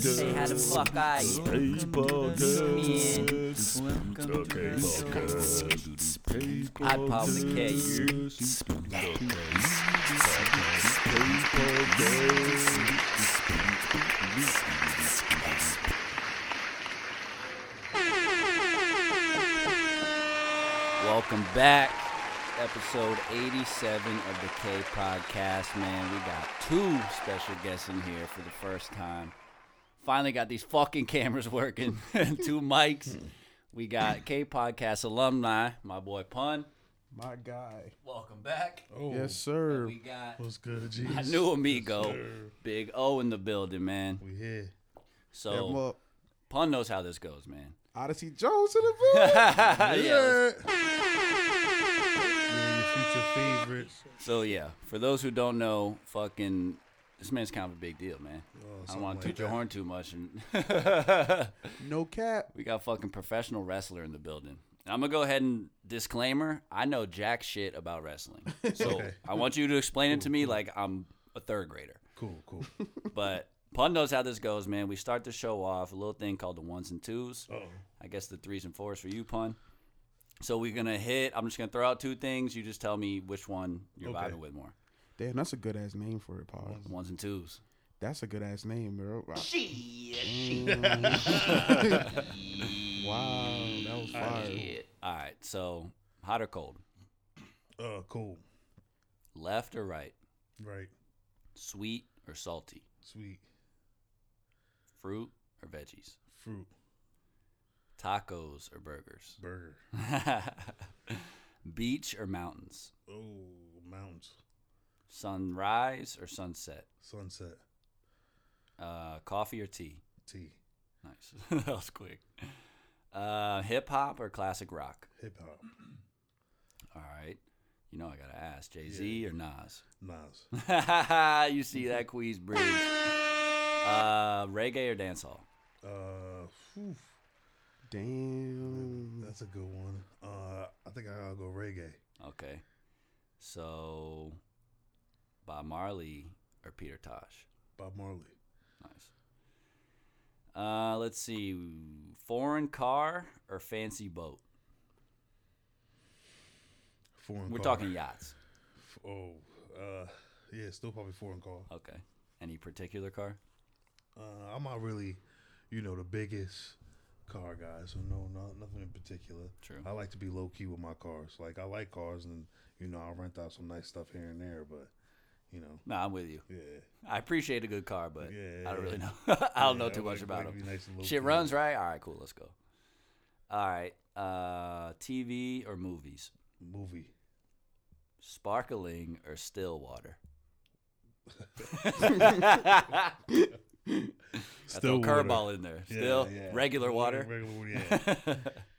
Say podcast. Space I'd probably Welcome back. Episode 87 of the K Podcast, man. We got two special guests in here for the first time. Finally got these fucking cameras working. two mics. We got K Podcast alumni, my boy Pun. My guy. Welcome back. Oh, Yes, sir. We got what's good, G? my new amigo, Big O in the building, man. We here. So up. Pun knows how this goes, man. Odyssey Jones in the building. yeah. Yeah, your future favorites. So yeah, for those who don't know, fucking this man's kind of a big deal, man. Oh, I don't want to like toot your horn too much, and no cap. we got fucking professional wrestler in the building. And I'm gonna go ahead and disclaimer: I know jack shit about wrestling, so Okay. I want you to explain it to me like I'm a third grader. Cool, cool. But Pun knows how this goes, man. We start the show off a little thing called the ones and twos. Oh, I guess the threes and fours for you, Pun. So we're gonna hit. I'm just gonna throw out two things. You just tell me which one you're Okay. vibing with more. Damn, that's a good ass name for it, Paul. Ones and twos. That's a good ass name, bro. Wow, wow that was fire. All right. So hot or cold? uh, cool. Left or right? Right. Sweet or salty? Sweet. Fruit or veggies? Fruit. Tacos or burgers? Burger. Beach or mountains? Oh, mountains. Sunrise or sunset? Sunset. Uh, coffee or tea? Tea. Nice. that was quick. Uh, Hip hop or classic rock? Hip hop. All right. You know I gotta ask. Jay Z or Nas? Nas. you see that Queensbridge? Uh, reggae or dancehall? Uh, whew, Damn. that's a good one. Uh, I think I gotta go reggae. Okay. So, Bob Marley or Peter Tosh? Bob Marley. Nice. Uh, let's see. Foreign car or fancy boat? Foreign We're car. talking yachts. Oh, uh, yeah, still probably foreign car. Okay. Any particular car? Uh, I'm not really, you know, the biggest car guy, so no, not nothing in particular. True. I like to be low key with my cars. Like I like cars, and you know, I'll rent out some nice stuff here and there, but you know, No, I'm with you. yeah, I appreciate a good car, but Yeah, I don't really know. I don't Yeah, know too much about like to them. nice Shit runs, right? All right, cool. Let's go. All right. Uh, TV or movies? movie. Sparkling or still water? Still curveball in there. Still yeah. regular water. Regular water. Yeah.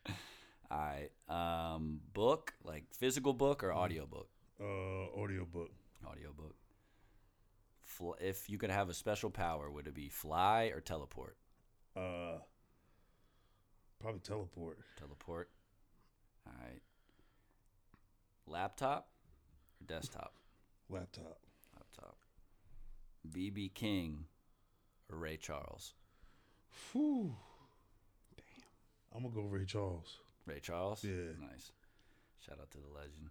All right. Um, book like physical book or audio book? uh, audiobook. Audio book. Fl- if you could have a special power, would it be fly or teleport? Uh, probably teleport. Teleport. All right. Laptop or desktop? Laptop. Laptop. BB King or Ray Charles? Whew. Damn. I'm gonna go Ray Charles. Ray Charles? Yeah. Nice. Shout out to the legend.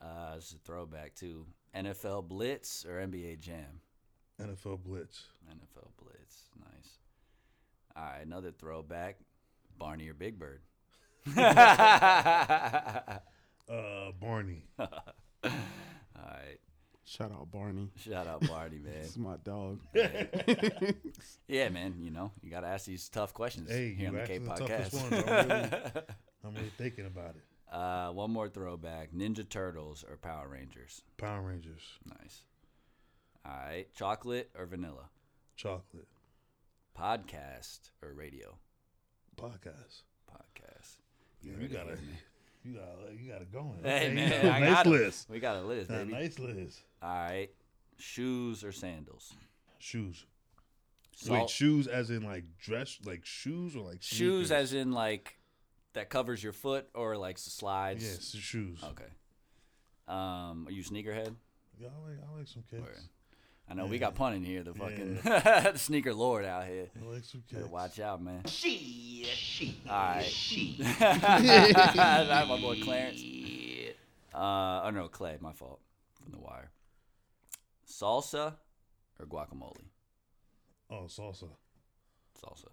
Uh, this is a throwback too. NFL Blitz or NBA Jam? NFL Blitz. NFL Blitz. Nice. All right, another throwback. Barney or Big Bird? Uh, Barney. right. Shout out Barney. Shout out Barney, man. This is my dog. Yeah, man. You know, you got to ask these tough questions Hey, here on the K asking the toughest podcast. ones. I'm really, I'm really thinking about it. Uh, one more throwback: Ninja Turtles or Power Rangers. Power Rangers. Nice. All right, chocolate or vanilla? Chocolate. Podcast or radio? Podcast. Podcast. Yeah, heard we it gotta. You got you got it going. Hey, man, you I nice got list. We got a list, baby. nice list. All right. Shoes or sandals? Shoes. Salt- Wait, shoes as in like dress, like shoes or like shoes as in like that covers your foot or like slides? yes, shoes. Okay. Um, are you sneakerhead? Yeah, I like I like some kicks. Word. I know we got pun in here, the fucking sneaker lord out here. I like some Better kicks. watch out, man. She, she, All right. she. That's my boy Clarence. Uh, oh no, Clay, my fault. From the wire. Salsa or guacamole? Oh, salsa. Salsa.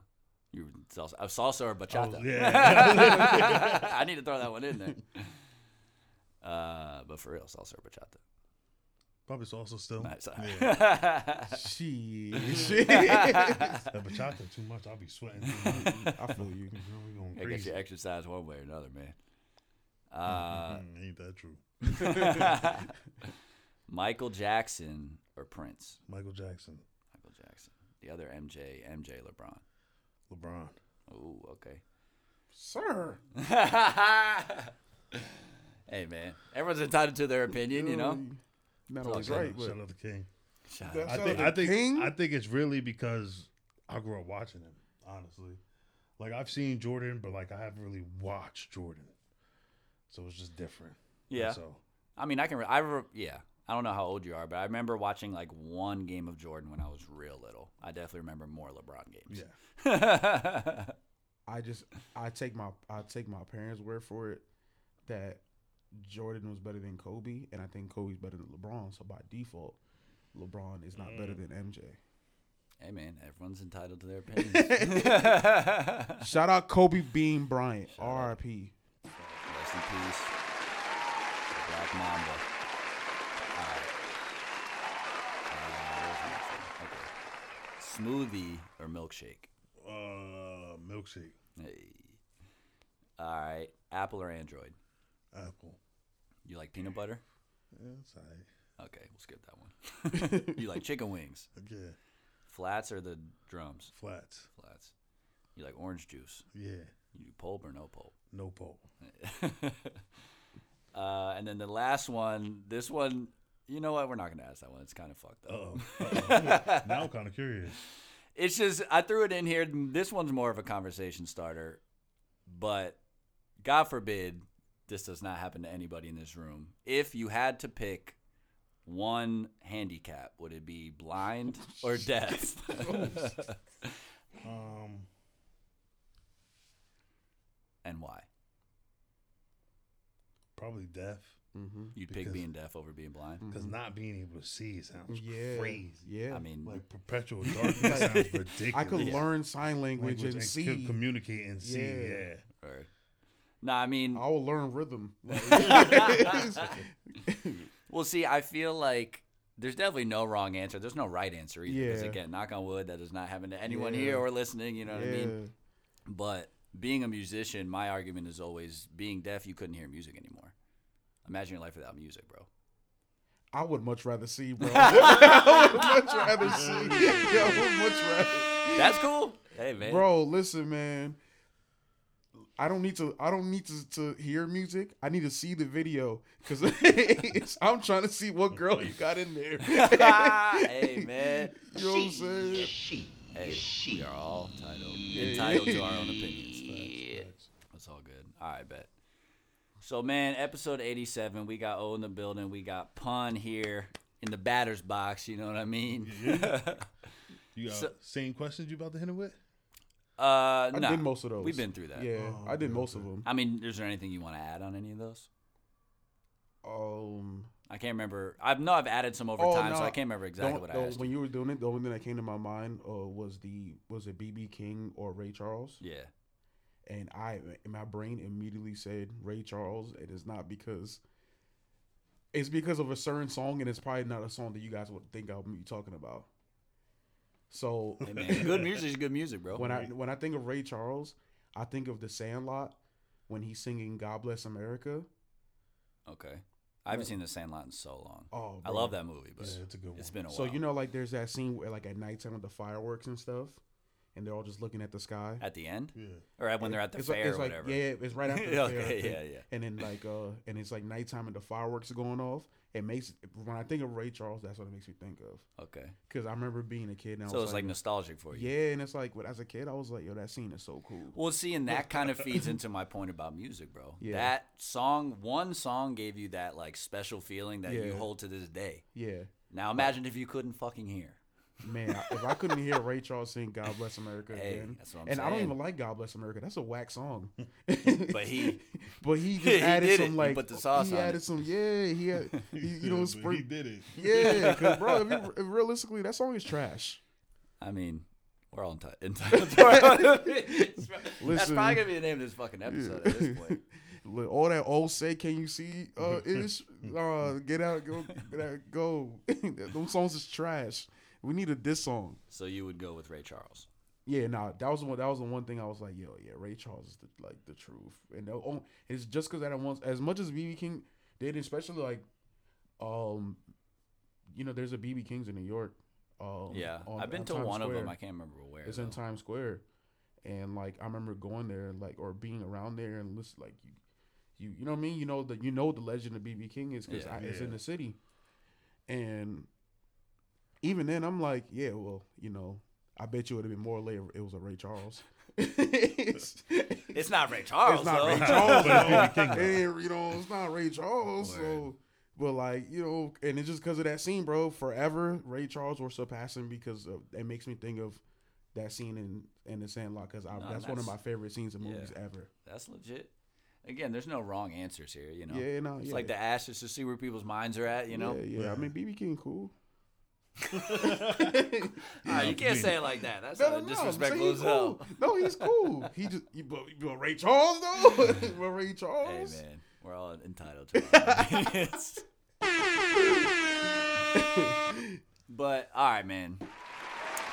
You salsa, uh, salsa or bachata? Oh, yeah. I need to throw that one in there. Uh, but for real, salsa or bachata? Probably salsa still. Nice. Yeah. Shit. That bachata too much. I'll be sweating too much. I feel you. You know, we I guess you exercise one way or another, man. Uh, Mm, ain't that true? Michael Jackson or Prince? Michael Jackson, Michael Jackson. The other MJ, MJ LeBron. LeBron. Oh, okay. Sir. hey, man. Everyone's entitled to their opinion, you know? Not all always good. right, Shout out to King. Shout out. I Shout think I think King. I think it's really because I grew up watching him. Honestly, like I've seen Jordan, but like I haven't really watched Jordan, so it's just different. Yeah. So I mean, I can. Re- I re- yeah. I don't know how old you are, but I remember watching like one game of Jordan when I was real little. I definitely remember more LeBron games. yeah, I just I take my I take my parents' word for it that Jordan was better than Kobe, and I think Kobe's better than LeBron. So by default, LeBron is not better mm. than MJ. hey, man. Everyone's entitled to their opinions. Shout out Kobe Bean Bryant, R.I.P. Rest in peace. Black Mamba. All right. Uh, where's the next one? Okay. Smoothie or milkshake? uh, milkshake, Hey. All right. Apple or Android? apple. You like peanut butter? Yeah, it's alright. Okay, we'll skip that one. you like chicken wings? Yeah, Flats or the drums? flats. Flats. You like orange juice? Yeah, You do pulp or no pulp? no pole. uh, and then the last one, this one, you know what? We're not going to ask that one. It's kind of fucked up. Uh-oh. now I'm kind of curious. It's just I threw it in here. This one's more of a conversation starter, but God forbid this does not happen to anybody in this room. If you had to pick one handicap, would it be blind or deaf? Um, and why? probably deaf Mm-hmm. You'd pick Because- being deaf over being blind. because not being able to see sounds Yeah, crazy. yeah. I mean, Like perpetual darkness sounds ridiculous. I could Yeah. learn sign language, and co- see. communicate and see. Yeah. Yeah. or, no, I mean, I will learn rhythm. Well, see, I feel like there's definitely no wrong answer. There's no right answer either. Because Yeah. again, knock on wood, that does not happen to anyone Yeah. here or listening. You know what I mean? But being a musician, my argument is always being deaf. You couldn't hear music anymore. Imagine your life without music, bro. I would much rather see, bro. I would much rather see. Yeah, I would much rather. That's cool. Hey, man. Bro, listen, man. I don't need to. I don't need to, to hear music. I need to see the video because I'm trying to see what girl you got in there. hey, man. You know what I'm saying? She, Hey, she. we are all entitled, entitled to our own opinions. That's all good. All right, bet. So, man, episode 87, we got O in the building. We got Pun here in the batter's box. You know what I mean? Yeah. You got So- same questions you about to hit him with? Uh, I nah, did most of those. We've been through that. Yeah, Oh, I did most of them. I mean, is there anything you want to add on any of those? Um, I can't remember. I know I've added some over Oh, time, so. I can't remember exactly what I don't- asked. when you. you were doing it, the only thing that came to my mind uh, was the was it BB King or Ray Charles, Yeah. And I in my brain immediately said Ray Charles. It is not because it's because of a certain song, and it's probably not a song that you guys would think I'll be talking about. So Hey, man, good music is good music, bro. when I when I think of Ray Charles, I think of The Sandlot when he's singing "God Bless America." okay. I haven't seen The Sandlot in so long. Oh, I love that movie, but Yeah, it's a good one. it's been a while. So you know, like there's that scene where, like, at nighttime with the fireworks and stuff, and they're all just looking at the sky. At the end, Yeah. or at- when they're at the it's fair like, it's or like, whatever. Yeah, it's right after the Okay, fair. I yeah, yeah. And then like uh, and it's like nighttime and the fireworks are going off. It makes when I think of Ray Charles, that's what it makes me think of. Okay. Because I remember being a kid. And I So was it's like nostalgic for you. yeah, and it's like, but as a kid, I was like, yo, that scene is so cool. Well, see, and that kind of feeds into my point about music, bro. Yeah. That song, one song gave you that like special feeling that you hold to this day. Yeah, Now imagine if you couldn't fucking hear. Man, I- if I couldn't hear Ray Charles sing "God Bless America" Hey, again, that's what I'm and I don't even like "God Bless America," that's a whack song. But he- but he just He added did it. some He like, put the sauce he added it. some, yeah, he had, he, you know, he did it. yeah, because bro, if you, if realistically, that song is trash. I mean, we're all enti- entitled to our own opinions, bro. That's probably gonna be the name of this fucking episode at this point. All that old say, can you see? Uh, ish, uh, get out, go, get out, go. Those songs is trash. We need a diss song. So you would go with Ray Charles. Yeah, nah, that was the one. That was the one thing I was like, yo, yeah, Ray Charles is the, like the truth, and oh, it's just because that once, as much as BB King did, especially like, um, you know, there's a BB King's in New York. Um, Yeah, on- I've been on to Times one of them. I can't remember where. It's though. in Times Square, and like I remember going there, like or being around there and listen, like you, you, you know what I mean. You know the you know the legend of BB King is because Yeah. it's in the city, and even then I'm like, yeah, well, you know, I bet you it would have been more later. It was a Ray Charles. it's, It's not Ray Charles. it's not though. Ray Charles. But it's though. BB King, though. It ain't, you know, it's not Ray Charles. So, but like you know, and it's just because of that scene, bro. Forever, Ray Charles will surpass him because of, it makes me think of that scene in in the Sandlot because No, that's one of my favorite scenes in yeah. movies ever. That's legit. Again, there's no wrong answers here. You know. Yeah, no, It's yeah. like the ashes to see where people's minds are at. You know. yeah, yeah. I mean, BB King, cool. Ah, you can't say it like that. That's No, no, disrespectful as hell. cool. No, he's cool. He just, you, but, but Ray Charles though. but Ray Charles. Hey man, we're all entitled to our but all right, man.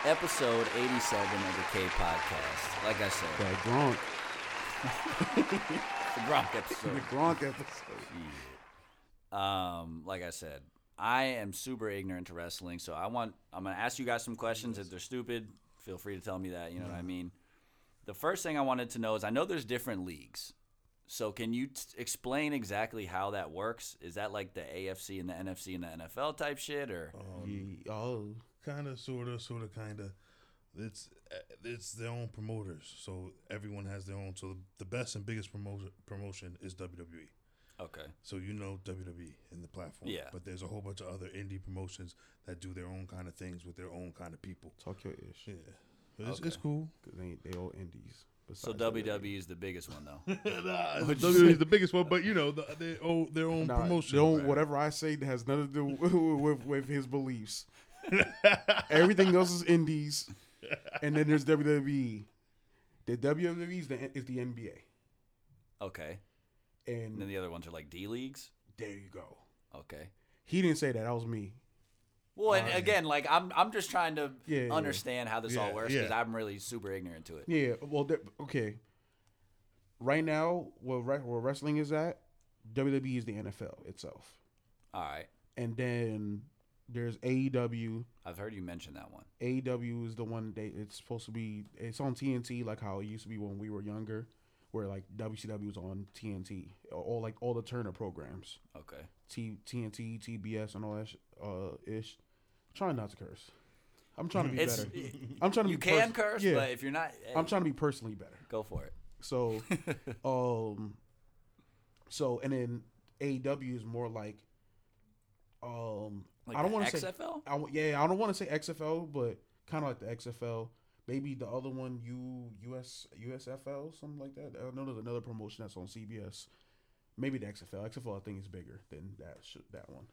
Episode 87 of the K podcast. Like I said, That Gronk, the Gronk episode. the. Gronk episode. Um, like I said, I am super ignorant to wrestling, so I want I'm gonna ask you guys some questions. If they're stupid, feel free to tell me that. You know what I mean. The first thing I wanted to know is I know there's different leagues. So can you t- explain exactly how that works? Is that like the AFC and the NFC and the NFL type shit, or Yeah, oh, Kind of, sort of, sort of, kind of. It's uh, it's their own promoters, so everyone has their own. So the best and biggest promotion promotion is WWE. Okay, So you know WWE in the platform. Yeah. But there's a whole bunch of other indie promotions that do their own kind of things with their own kind of people. talk your ish. Yeah. It's, Okay. it's cool. Cause they they all indies. so WWE is the biggest one though. nah, WWE is the biggest one, but you know, the, their own, their own Nah, promotion. don't- man. whatever I say has nothing to do with, with, with his beliefs. Everything else is indies, and then there's WWE. The WWE is the is the NBA, Okay, and then the other ones are like D leagues. there you go. Okay. He didn't say that. That was me. Well, and again, like I'm, I'm just trying to Yeah, yeah. understand how this all works because yeah. I'm really super ignorant to it. Yeah. Well, okay. Right now, where, re- where wrestling is at, WWE is the NFL itself, All right, and then there's AEW. I've heard you mention that one. AEW is the one they it's supposed to be it's on TNT like how it used to be when we were younger, where like WCW was on TNT all like all the Turner programs, Okay. T TNT, TBS, and all that sh- uh ish. trying not to curse. I'm trying to be It's better. I'm trying to you be can pers- curse, yeah. but if you're not, hey, I'm trying to be personally better. go for it. So, um, so and then AEW is more like, um, Like I don't the want to say XFL. I, w- yeah, I don't want to say XFL, but kind of like the XFL. Maybe the other one, U US USFL, something like that. I know there's another promotion that's on CBS. Maybe the XFL. XFL, I think is bigger than that. sh- That one.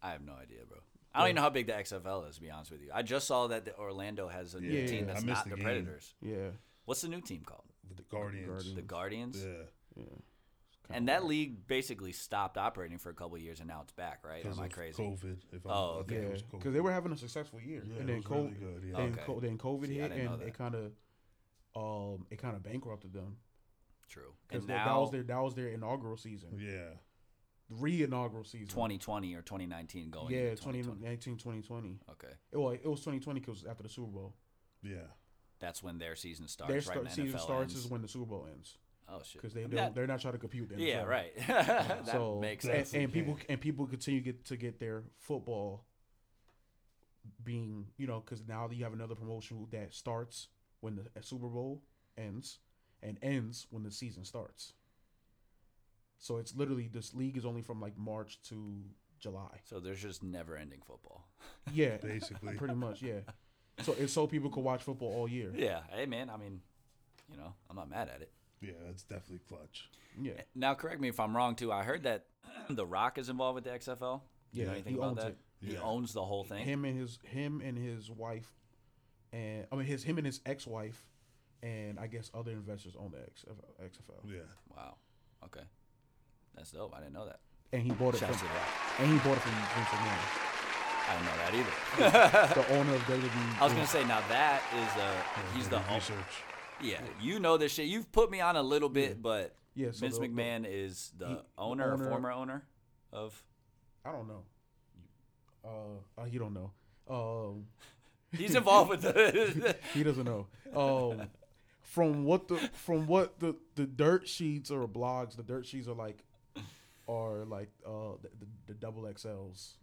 I have no idea, bro. I don't even know how big the XFL is. To be honest with you, I just saw that the Orlando has a new Yeah, team that's not the the. Predators. Yeah, What's the new team called? The Guardians. Guardians. The Guardians. Yeah. yeah. And that league basically stopped operating for a couple of years, and now it's back, right? Because Am I crazy? COVID. If I'm, Oh, I think okay. Yeah, because they were having a successful year, Yeah, and then COVID, really good, yeah. then, Okay. co- then COVID See, hit, and it kind of, um, it kind of bankrupted them True. because And that, was their that was their inaugural season, Yeah. re-inaugural season. 2020 or 2019 going. yeah, into 2020. 2019, 2020. Okay. Well, it was 2020 because after the Super Bowl. Yeah. that's when their season starts. Their right start, when season NFL starts ends. is when the Super Bowl ends oh shit, because they I mean, don't. that- they're not trying to compute. The yeah, right. that so makes and, sense. and people Definitely and people continue get to get their football being you know because now you have another promotion that starts when the Super Bowl ends and ends when the season starts. So it's literally this league is only from like March to July. So there's just never-ending football. Yeah, Basically. pretty much. Yeah. So it's so people could watch football all year. Yeah, hey man, I mean, you know, I'm not mad at it. Yeah, that's definitely clutch. Yeah. Now, correct me if I'm wrong too. I heard that The Rock is involved with the XFL. Do you know Yeah, anything he about owns that? it. He Yeah. owns the whole thing. Him and his him and his wife, and I mean his him and his ex wife, and I guess other investors own the XFL. XFL. Yeah. Wow. Okay. That's dope. I didn't know that. And he bought it Shout from The Rock. and he bought it from Vince McMahon, I didn't know that either. the owner of WWE. I was gonna say now that is uh he's the Yeah, o- research. Yeah you know this shit. You've put me on a little bit, but Yeah, so Vince the- the- McMahon is the he- the owner, owner- or former owner of. I don't know. Uh, uh, you don't know. Um, He's involved with the. he doesn't know. Um, from what the from what the the dirt sheets or blogs, the dirt sheets are like, are like uh the, the, the double XLs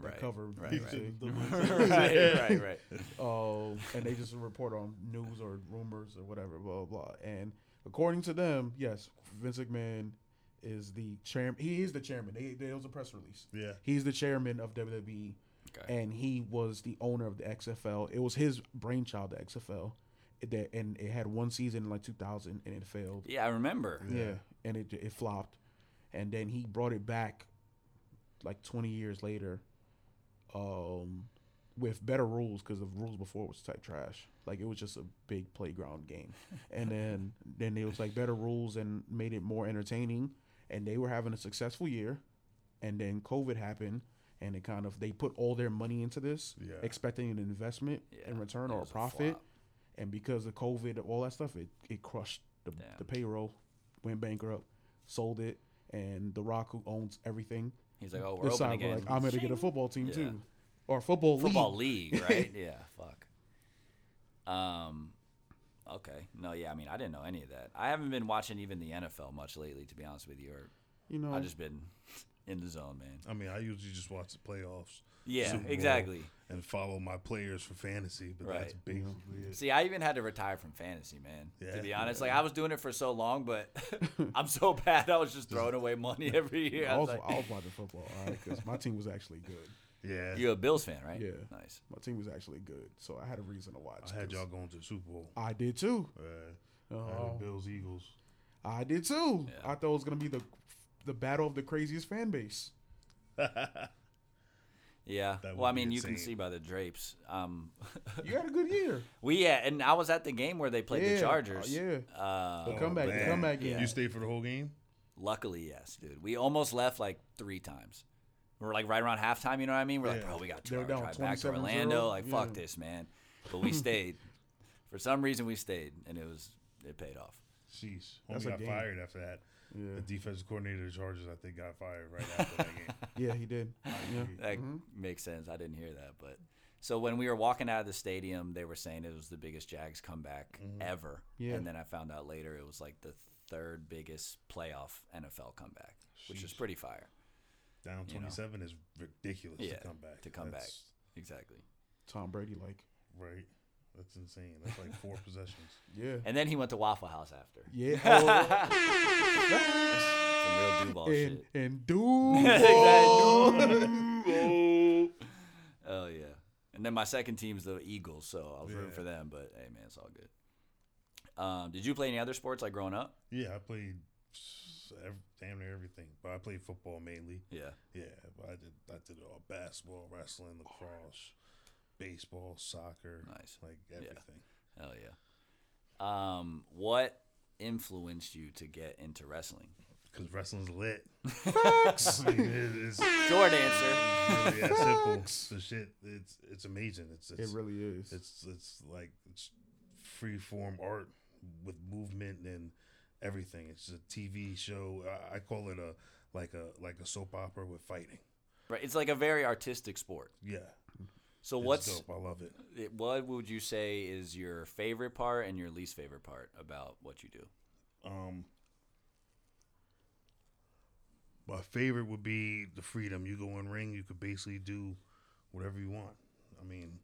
Right, cover right, He BBC. said the- right, right, right. um, and they just report on news or rumors or whatever, blah blah blah. And according to them, yes, Vince McMahon is the chairman. He is the chairman. They, there was a press release. Yeah. He's the chairman of WWE, Okay. and he was the owner of the XFL. It was his brainchild, the XFL. That- and it had one season in like 2000, and it failed. Yeah, I remember. Yeah, and it it flopped, and then he brought it back, like 20 years later, um, with better rules because the rules before was type trash. Like it was just a big playground game, and then then it was like better rules and made it more entertaining, and they were having a successful year, and then COVID happened. And it kind of they put all their money into this, Yeah. expecting an investment Yeah, in return or a was a profit, and because of COVID, all that stuff, it, it crushed the, the payroll, went bankrupt, sold it, and The Rock, who owns everything, He's like, oh, we're open again. like I'm gonna get a football team Yeah. too, or a football, league. football league. league, right? yeah, fuck. Um, okay, no, yeah, I mean, I didn't know any of that. I haven't been watching even the NFL much lately, to be honest with you. Or You know, I've just been in the zone, man. I mean, I usually just watch the playoffs. Yeah, Super Bowl, exactly. And follow my players for fantasy, but that's Right. basically it. See, I even had to retire from fantasy, man. To be honest, like I was doing it for so long, but I'm so bad. I was just throwing away money every year. I I was, was I was watching football, all right, because my team was actually good. Yeah. You're a Bills fan, right?" Yeah. Nice. My team was actually good, so I had a reason to watch. I had 'cause y'all going to the Super Bowl. I did too. Uh, I Uh, had Bills Eagles. I did too. Yeah. I thought it was gonna be the the battle of the craziest fan base. Yeah. Well, I would be mean, you can see by the drapes. Um, You had a good year. we yeah, and I was at the game where they played Yeah, the Chargers. yeah. Uh, The comeback, the comeback game. You stayed for the whole game? Luckily, yes, dude. We almost left like three times. We We're like right around halftime, you know what I mean? We're like, bro, we got two They were drive back to 27-0. Orlando. Like, fuck this, man. But we stayed. For some reason, we stayed, and it was it paid off. Sheesh. That's Homie a got game. fired after that. Yeah. The defensive coordinator of the Chargers, I think, got fired right after that game. Yeah, he did. Yeah. That mm-hmm. makes sense. I didn't hear that, but so when we were walking out of the stadium, they were saying it was the biggest Jags comeback mm-hmm. ever. Yeah. And then I found out later it was like the third biggest playoff NFL comeback, which is pretty fire. Down You know. 27 is ridiculous Yeah, to come back. to come That's- Exactly. Tom Brady, like, Right. That's insane. That's like four possessions. yeah. And then he went to Waffle House after. Yeah. Some real Duval and shit. and. Exactly. Oh yeah. And then my second team's the Eagles, so I was rooting for them. But hey, man, it's all good. Um, did you play any other sports like growing up? Yeah, I played s- ev- damn near everything, but I played football mainly. Yeah. Yeah, but I did I did it all basketball, wrestling, lacrosse, baseball, soccer, Nice. like Yeah. everything. Hell yeah. Um, what influenced you to get into wrestling? Because wrestling's lit. Facts. I mean, it- it's Short answer. really that simple. The shit, it's it's amazing. It's, It really is. it's it's like it's free form art with movement and everything. It's a TV show. I, I call it a like a like a soap opera with fighting. Right. It's like a very artistic sport. Yeah, So It's what's dope. I love it. it- what would you say is your favorite part and your least favorite part about what you do? Um, my favorite would be the freedom. You go in ring, you could basically do whatever you want. I mean,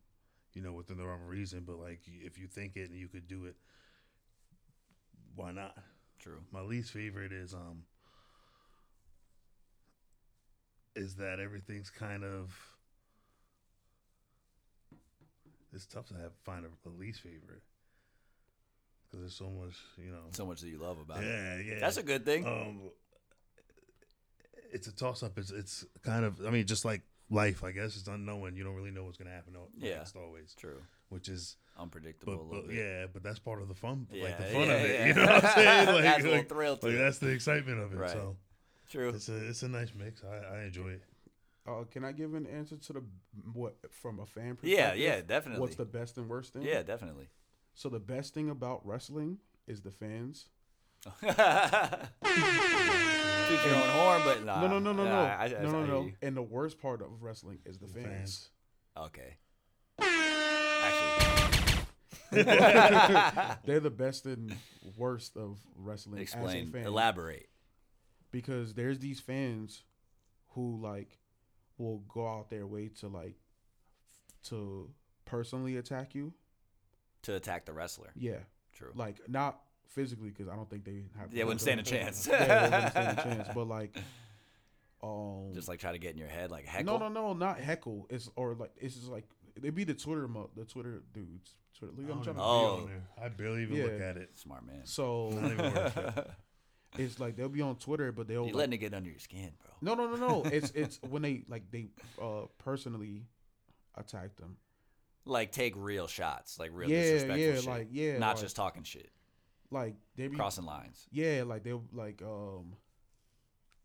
you know, within the wrong reason, but like if you think it and you could do it, why not? True. My least favorite is um is that everything's kind of it's tough to have find a, a least favorite because there's so much, you know. So much that you love about it. Yeah, yeah. That's a good thing. Um, it's a toss up. It's it's kind of. I mean, just like life, I guess. It's unknown. You don't really know what's gonna happen. Yeah. next always. True. Which is, Unpredictable but, a little but bit. yeah, but that's part of the fun. like Yeah, the fun yeah, of it. yeah. You know what I'm saying? Like, That's a little like, thrill to like, it. that's the excitement of it. Right. So True. it's a it's a nice mix. I, I enjoy it. Uh, can I give an answer to the what from a fan perspective? Yeah, yeah, definitely. What's the best and worst thing? yeah, definitely. So the best thing about wrestling is the fans. Toot your own horn, but nah. no, no, no, no, no, I, I, no, no, no. And the worst part of wrestling is the The fans. fans. Okay. Actually, They're the best and worst of wrestling as a explain. fan. Elaborate. because there's these fans who like will go out their way to like to personally attack you. To attack the wrestler. Yeah, True. like not physically because I don't think they have. They wouldn't stand a chance. yeah, they wouldn't stand a chance. But like, um, Just like try to get in your head, like heckle. no, no, no, not heckle. It's or like it's just like they be the Twitter mo- the Twitter dudes. Twitter, look, I'm trying to. Oh. be on there. I barely even Yeah. look at it. Smart man. So Not even worth it. it's like they'll be on Twitter, but they'll You like, letting it get under your skin, bro. No, no, no, no. it's it's when they like they uh personally attack them. Like take real shots, like real yeah, disrespectful yeah, shit. like yeah, Not like, just talking shit, like they be crossing lines. yeah, like they'll like um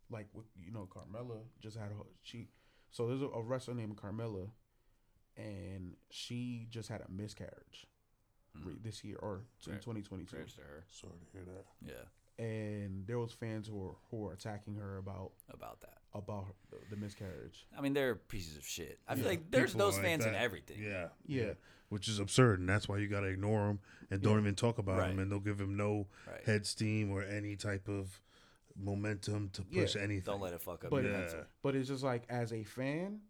like you know Carmella just had her she so there's a, a wrestler named Carmella and she just had a miscarriage re- this year or in 2022 Prayers to her. Sorry to hear that. Yeah, and there was fans who were who were attacking her about about that. about the, the miscarriage. I mean, they're pieces of shit. I feel Yeah, like there's people those like fans in everything. Yeah, Yeah. Which is absurd, and that's why you got to ignore them and don't Yeah. even talk about Right. them, and they'll give him no Right. head steam or any type of momentum to Yeah. push anything. Don't let it fuck up But- your yeah. But it's just like as a fan,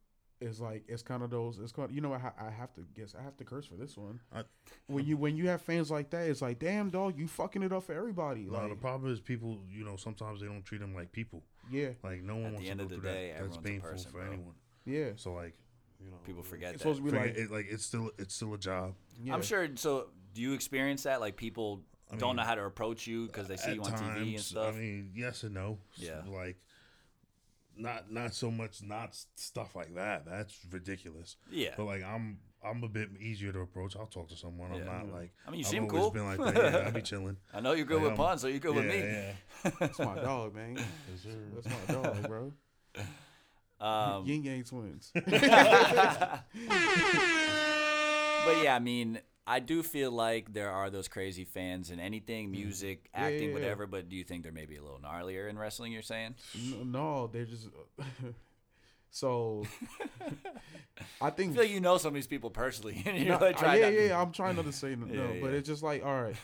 it's like it's kind of those. It's kind. You know, I, ha- I have to guess. I have to curse for this one. I- when you when you have fans like that, it's like, damn dog, you fucking it up for everybody. No, the problem is people. You know, sometimes they don't treat them like people. yeah, Like no one At wants the end to of go the through day, that. That's painful person, for bro. anyone. yeah. So like, you know, People forget It's that. supposed to be like, it, like it's still it's still a job. yeah. I'm sure. So, do you experience that? Like people I don't know how to approach you because they see you on TV and stuff. I mean, yes and no. Yeah. Like, not not so much not stuff like that. That's ridiculous. yeah. But like, I'm I'm a bit easier to approach. I'll talk to someone. I'm Yeah. not like. I mean, you I've seem always cool. Been like that. Yeah, I'll be chilling. I know you're good Like, with I'm- puns, so you're good yeah, with me. yeah. That's my dog, man. Yes, sir. That's my dog, bro. Um, Ying Yang twins. but yeah, I mean, I do feel like there are those crazy fans in anything, mm-hmm. music, Yeah, acting, yeah, yeah. whatever. But do you think they're maybe a little gnarlier in wrestling? You're saying? No, they're just. so, I I think feel like you know some of these people personally, and you're No, like trying yeah, to- yeah, I'm trying not to say no, but it's just like, all right.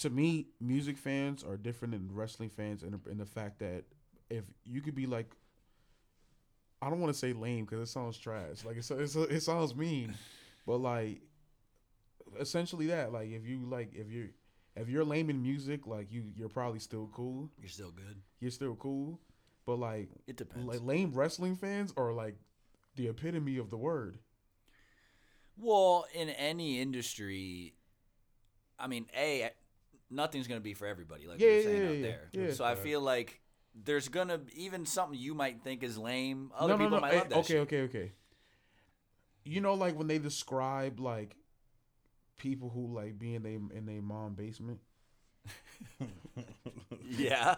to me, music fans are different than wrestling fans, in the, in the fact that if you could be like, I don't want to say lame because it sounds trash, like it's, it's it sounds mean, but like, essentially that, like if you like if you're if you're lame in music, like you you're probably still cool, You're still good. you're still cool, but like It depends. like lame wrestling fans are like the epitome of the word. Well, in any industry, I mean, a nothing's gonna be for everybody, like Yeah, you're saying yeah, out yeah, there. yeah. So I feel like there's gonna even something you might think is lame. Other no, no, people no. might eh, love that okay, shit. okay, okay. You know, like when they describe like people who like be in they in their mom basement. Yeah,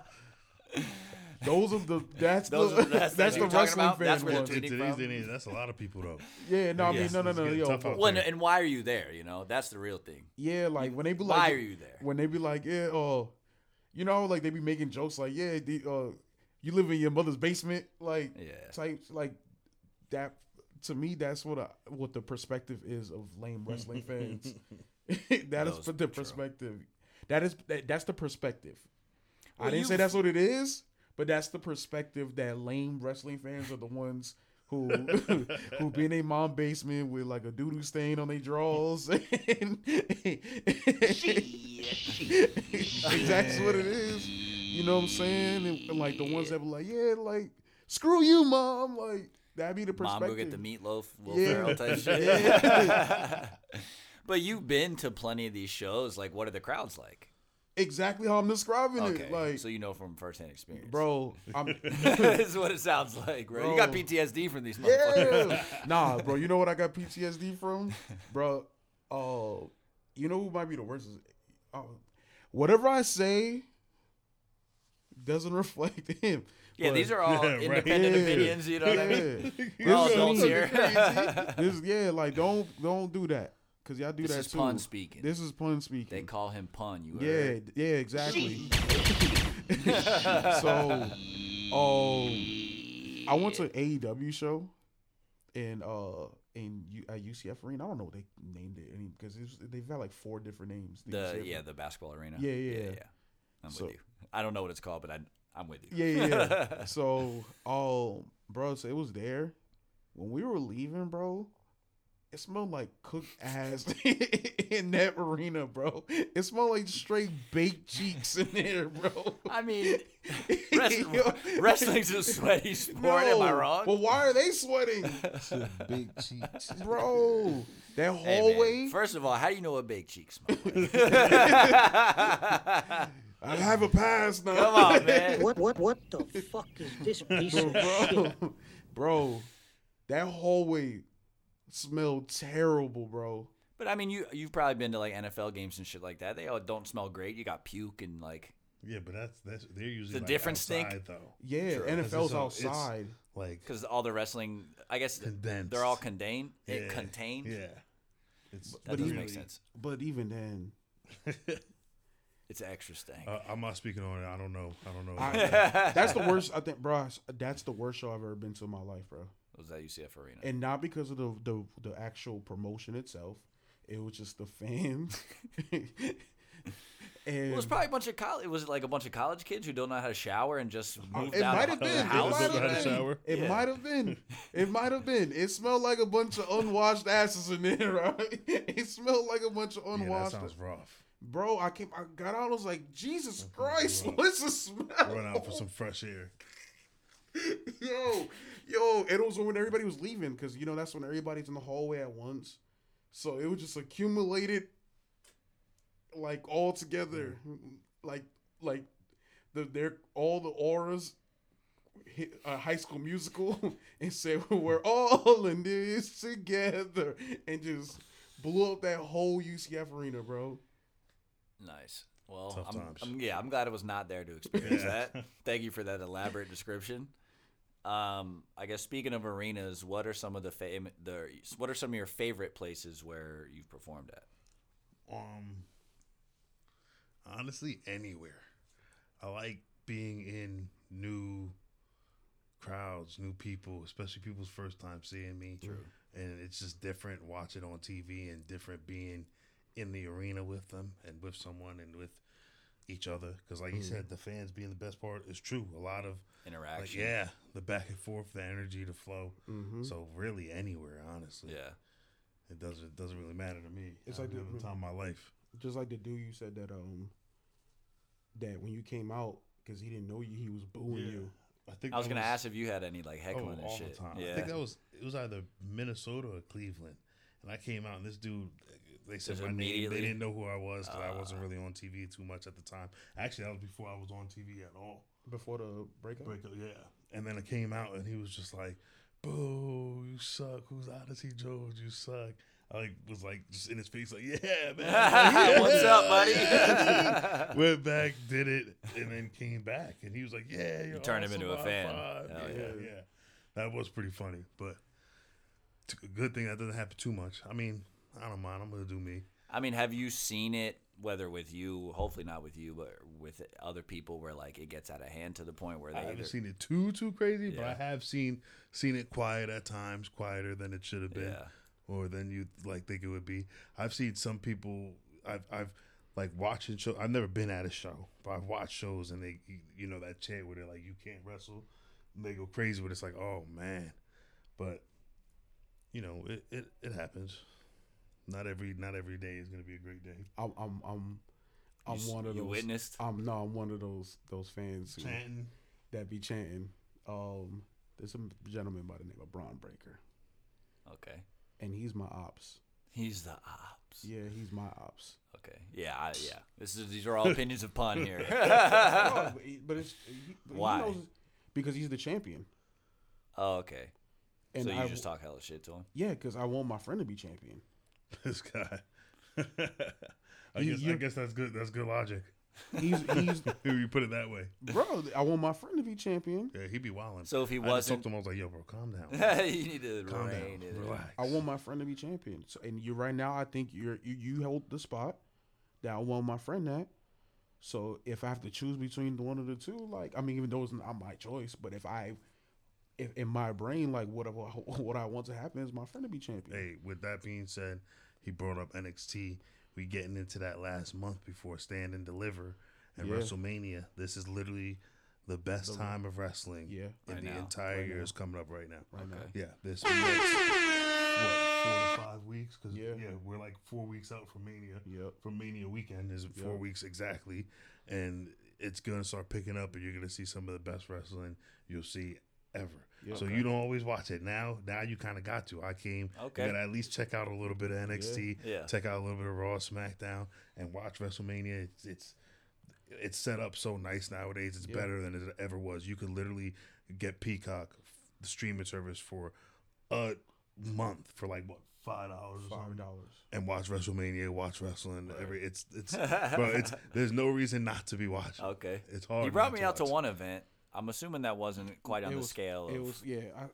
Those are the that's Those the are- that's that's, the the you're talking wrestling about? fan That's where the one. two- Tweeting today's from- day and age, that's a lot of people though. Yeah, no, I mean Yes, no, no, it's no, getting yo, tough out well, and, there. and why are you there? You know, that's the real thing. yeah, like when they be like, why like, are you there? when they be like, yeah, oh, you know, like they be making jokes like, yeah, the, uh, you live in your mother's basement, like Yeah. type, like that. To me, that's what I, what the perspective is of lame wrestling fans. that is the true. perspective. That is that, that's the perspective. I didn't say that's what it is, but that's the perspective that lame wrestling fans are the ones who who be in a mom basement with like a doodoo stain on their drawers. and Exactly what it is. You know what I'm saying? And, and, like the ones that were like, yeah, like screw you, mom. Like that be the Mom, perspective. go get the meatloaf, Will Yeah. Ferrell type shit. Yeah. but you've been to plenty of these shows. Like, what are the crowds like? Exactly how I'm describing Okay, it. Like, so you know from firsthand experience, bro, I'm this is what it sounds like, bro. You got PTSD from these motherfuckers. yeah. nah, bro. You know what I got PTSD from, bro? Uh, you know who might be the worst? Is, uh, whatever I say doesn't reflect him. Yeah, But- these are all Yeah, right. independent Yeah. opinions. You know what I mean? Yeah. We're all This is adults here. This, yeah, like don't don't do that because y'all do This that is too. pun speaking. This is pun speaking. They call him pun. You Yeah, heard? yeah, exactly. so, um, I went to AEW show and uh in U- at UCF Arena. I don't know what they named it any because they've got like four different names. The UCF yeah, the basketball arena. Yeah, yeah, yeah. yeah. I'm So- with you. I don't know what it's called, but I I'm with you. Yeah, yeah. yeah. so, um, bro, so it was there when we were leaving, bro. It smelled like cooked ass in that arena, bro. It smelled like straight baked cheeks in there, bro. I mean, wrestling, Yo, wrestling's a sweaty sport. Am I wrong? But why are they sweating, Big cheeks. bro? That Hey, man, hallway. First of all, how do you know what baked cheeks smell like? I have a pass now. Come on, man. What what what the fuck is this piece of shit? bro, bro, that hallway smelled terrible, bro. But I mean, you you've probably been to like NFL games and shit like that. They all don't smell great. You got puke and like Yeah, but that's that's they're usually The like different stink? outside, though. Yeah, True. NFL's So it's- outside. Like because all the wrestling, I guess Condensed. they're all contained. It yeah, contained. Yeah, it's That doesn't even- make sense. But even then, It's an extra stank. Uh, I'm not speaking on it. I don't know. I don't know. I, that's the worst. I think, bro. That's the worst show I've ever been to in my life, bro. was that UCF arena? And not because of the the, the actual promotion itself. It was just the fans. and Well, it was probably a bunch of college. Was it like a bunch of college kids who don't know how to shower and just moved it out might of have the been. It house? might Don't know how to have been. shower? It Yeah. might have been. It might have been. It smelled like a bunch of unwashed asses in there, right? It smelled like a bunch of unwashed. yeah, that unwashed. sounds rough. Bro, I came. I got out. I was like, Jesus Okay, Christ, well, what's the smell? Run out for some fresh air. yo, yo, it was when everybody was leaving because you know that's when everybody's in the hallway at once. So it was just accumulated, like all together, mm. like like the their all the auras hit a uh, high school musical and said we're all in this together and just blew up that whole UCF arena, bro. Nice. Well, Tough I'm, times. I'm- yeah, I'm glad I was not there to experience Yeah. that. Thank you for that elaborate description. Um, I guess speaking of arenas, what are some of the fam- the what are some of your favorite places where you've performed at? Um, honestly, anywhere. I like being in new crowds, new people, especially people's first time seeing me. True. And it's just different watching on TV and different being in the arena with them and with someone and with each other. Because, like you said, the fans being the best part is true. A lot of like, Interaction. yeah, the back and forth, the energy, the flow. Mm-hmm. So really, anywhere, honestly, Yeah. it doesn't it doesn't really matter to me. It's I like the- the time of my life. just like the dude you said that um that when you came out because he didn't know you, he was booing Yeah. you. I think I was gonna ask if you had any like oh, heckling and all shit. the time. Yeah. I think that was it was either Minnesota or Cleveland, and I came out and this dude. They said Just my name. They didn't know who I was because I wasn't Ah. really on TV too much at the time. Actually, that was before I was on TV at all. Before the breakup, Breakup, yeah. And then I came out and he was just like, "Boo, you suck. Who's Odyssey Jones? You suck." I like was like just in his face, like, "Yeah, man, What's up, buddy?" Yeah. Went back, did it, and then came back, and he was like, "Yeah, you're turned him into a fan. five." Yeah, yeah. yeah, that was pretty funny, but it's a good thing that doesn't happen too much. I mean, I don't mind. I'm gonna do me. I mean, have you seen it? Whether with you, hopefully not with you, but with other people, where like it gets out of hand to the point where they I haven't either, seen it too too crazy, but I have seen seen it quiet at times, quieter than it should have been, Yeah. or than you like think it would be. I've seen some people. I've I've like watching show. I've never been at a show, but I've watched shows and they you know that chant where they're like you can't wrestle, and they go crazy, but it's like oh man, but you know it it, it happens. Not every not every day is gonna be a great day. I'm I'm I'm, I'm You one of you those. witnessed? I'm no, I'm one of those those fans who, Chanting. that be chanting. Um, there's a gentleman by the name of Bron Breakker, okay, and he's my ops. he's the ops. Yeah, he's my ops. Okay, yeah, I, yeah. This is these are all opinions of pun here. No, but, he- but it's he, but he Why? knows- because he's the champion. oh, okay. And so you I, just talk hella shit to him. yeah, because I want my friend to be champion. This guy. I You- guess I guess that's good. That's good logic. He's he's If you put it that way. bro. I want my friend to be champion. Yeah, he'd be wilding. So if he I wasn't- talk to him, I was like, "Yo, bro, calm down, you need to calm rein down, relax." I want my friend to be champion. So, and you right now, I think you're you, you hold the spot that I want my friend at. So if I have to choose between the one of the two, like I mean, even though it's not my choice, but if I, if in my brain, like what I, what I want to happen is my friend to be champion. Hey, with that being said, he brought up NXT. We getting into that last month before Stand and Deliver and Yeah. WrestleMania. This is literally the best time of wrestling. Yeah. in Right the now. entire Right year now. is coming up right now. Right now. Okay. Yeah, this next what four to five weeks because Yeah. yeah. we're like four weeks out from Mania. Yep. From Mania weekend is four Yep. weeks exactly, and it's gonna start picking up, and you're gonna see some of the best wrestling you'll see ever. Yep. So you don't always watch it now. Now you kind of got to. I came. Okay. You gotta at least check out a little bit of NXT. Yeah. Check out a little bit of Raw, SmackDown, and watch WrestleMania. It's it's it's set up so nice nowadays. It's Yeah. better than it ever was. You could literally get Peacock, the streaming service, for a month for like what five dollars or Five dollars. and watch WrestleMania, watch wrestling. Every it's it's bro. It's there's no reason not to be watching. Okay. It's hard. You brought me out to one event. I'm assuming that wasn't quite on It the was- scale of. It was yeah. I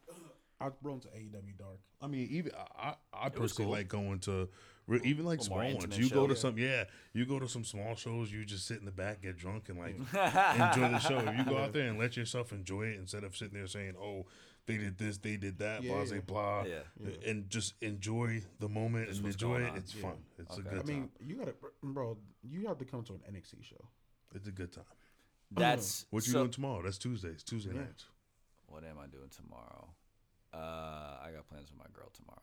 I brought him to AEW Dark. I mean, even I, I personally cool. like going to re- even like Little small ones. intimate You go show. to Yeah. some, yeah, you go to some small shows. You just sit in the back, get drunk, and like enjoy the show. If you go out there and let yourself enjoy it instead of sitting there saying, "Oh, they did this, they did that," Yeah, blah, yeah. blah, Yeah. and just enjoy the moment Just and enjoy it. It's Yeah. fun. It's Okay. a good I mean, time. you gotta, bro. You have to come to an NXT show. It's a good time. That's What you so- doing tomorrow? That's Tuesday. It's Tuesday Yeah. nights. What am I doing tomorrow? Uh, I got plans with my girl tomorrow.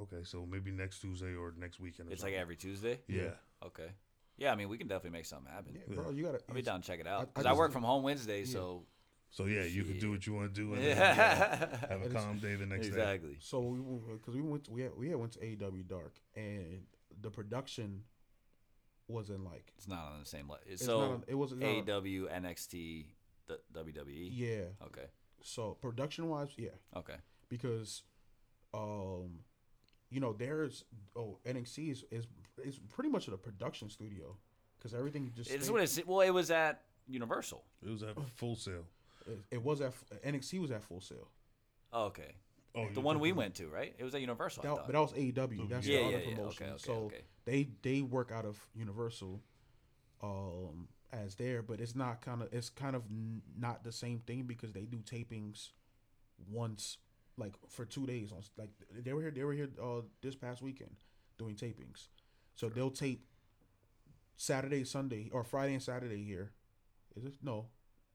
Okay, so maybe next Tuesday or next weekend. or It's like every Tuesday. yeah. Okay. Yeah, I mean, we can definitely make something happen. Yeah, bro. You gotta. I'll be down to check it out I because I, work from home Wednesday, so So yeah, you can do what you want to do and then, yeah, yeah, have a calm day the next day. exactly. So we because we went to, we had, we had went to AEW Dark and the production wasn't like It's not on the same level. So not on- it wasn't not on- AW, NXT, the WWE. yeah. Okay. So production wise, yeah, Okay. because um, you know there's oh NXT is is, is pretty much a production studio because everything just It's stayed- what it's. Well, it was at Universal. It was at Full Sail. it, it was at NXT was at Full Sail. Oh, okay. Oh, The one we went to, right? It was at Universal. That, thought. but that was AEW. That's Yeah, the yeah, other yeah. promotion. Okay, okay, so okay. they they work out of Universal, um, as there, but it's not kind of it's kind of n- not the same thing because they do tapings once, like for two days on like they were here they were here uh this past weekend doing tapings, so they'll tape Saturday, Sunday, or Friday and Saturday here. Is it no?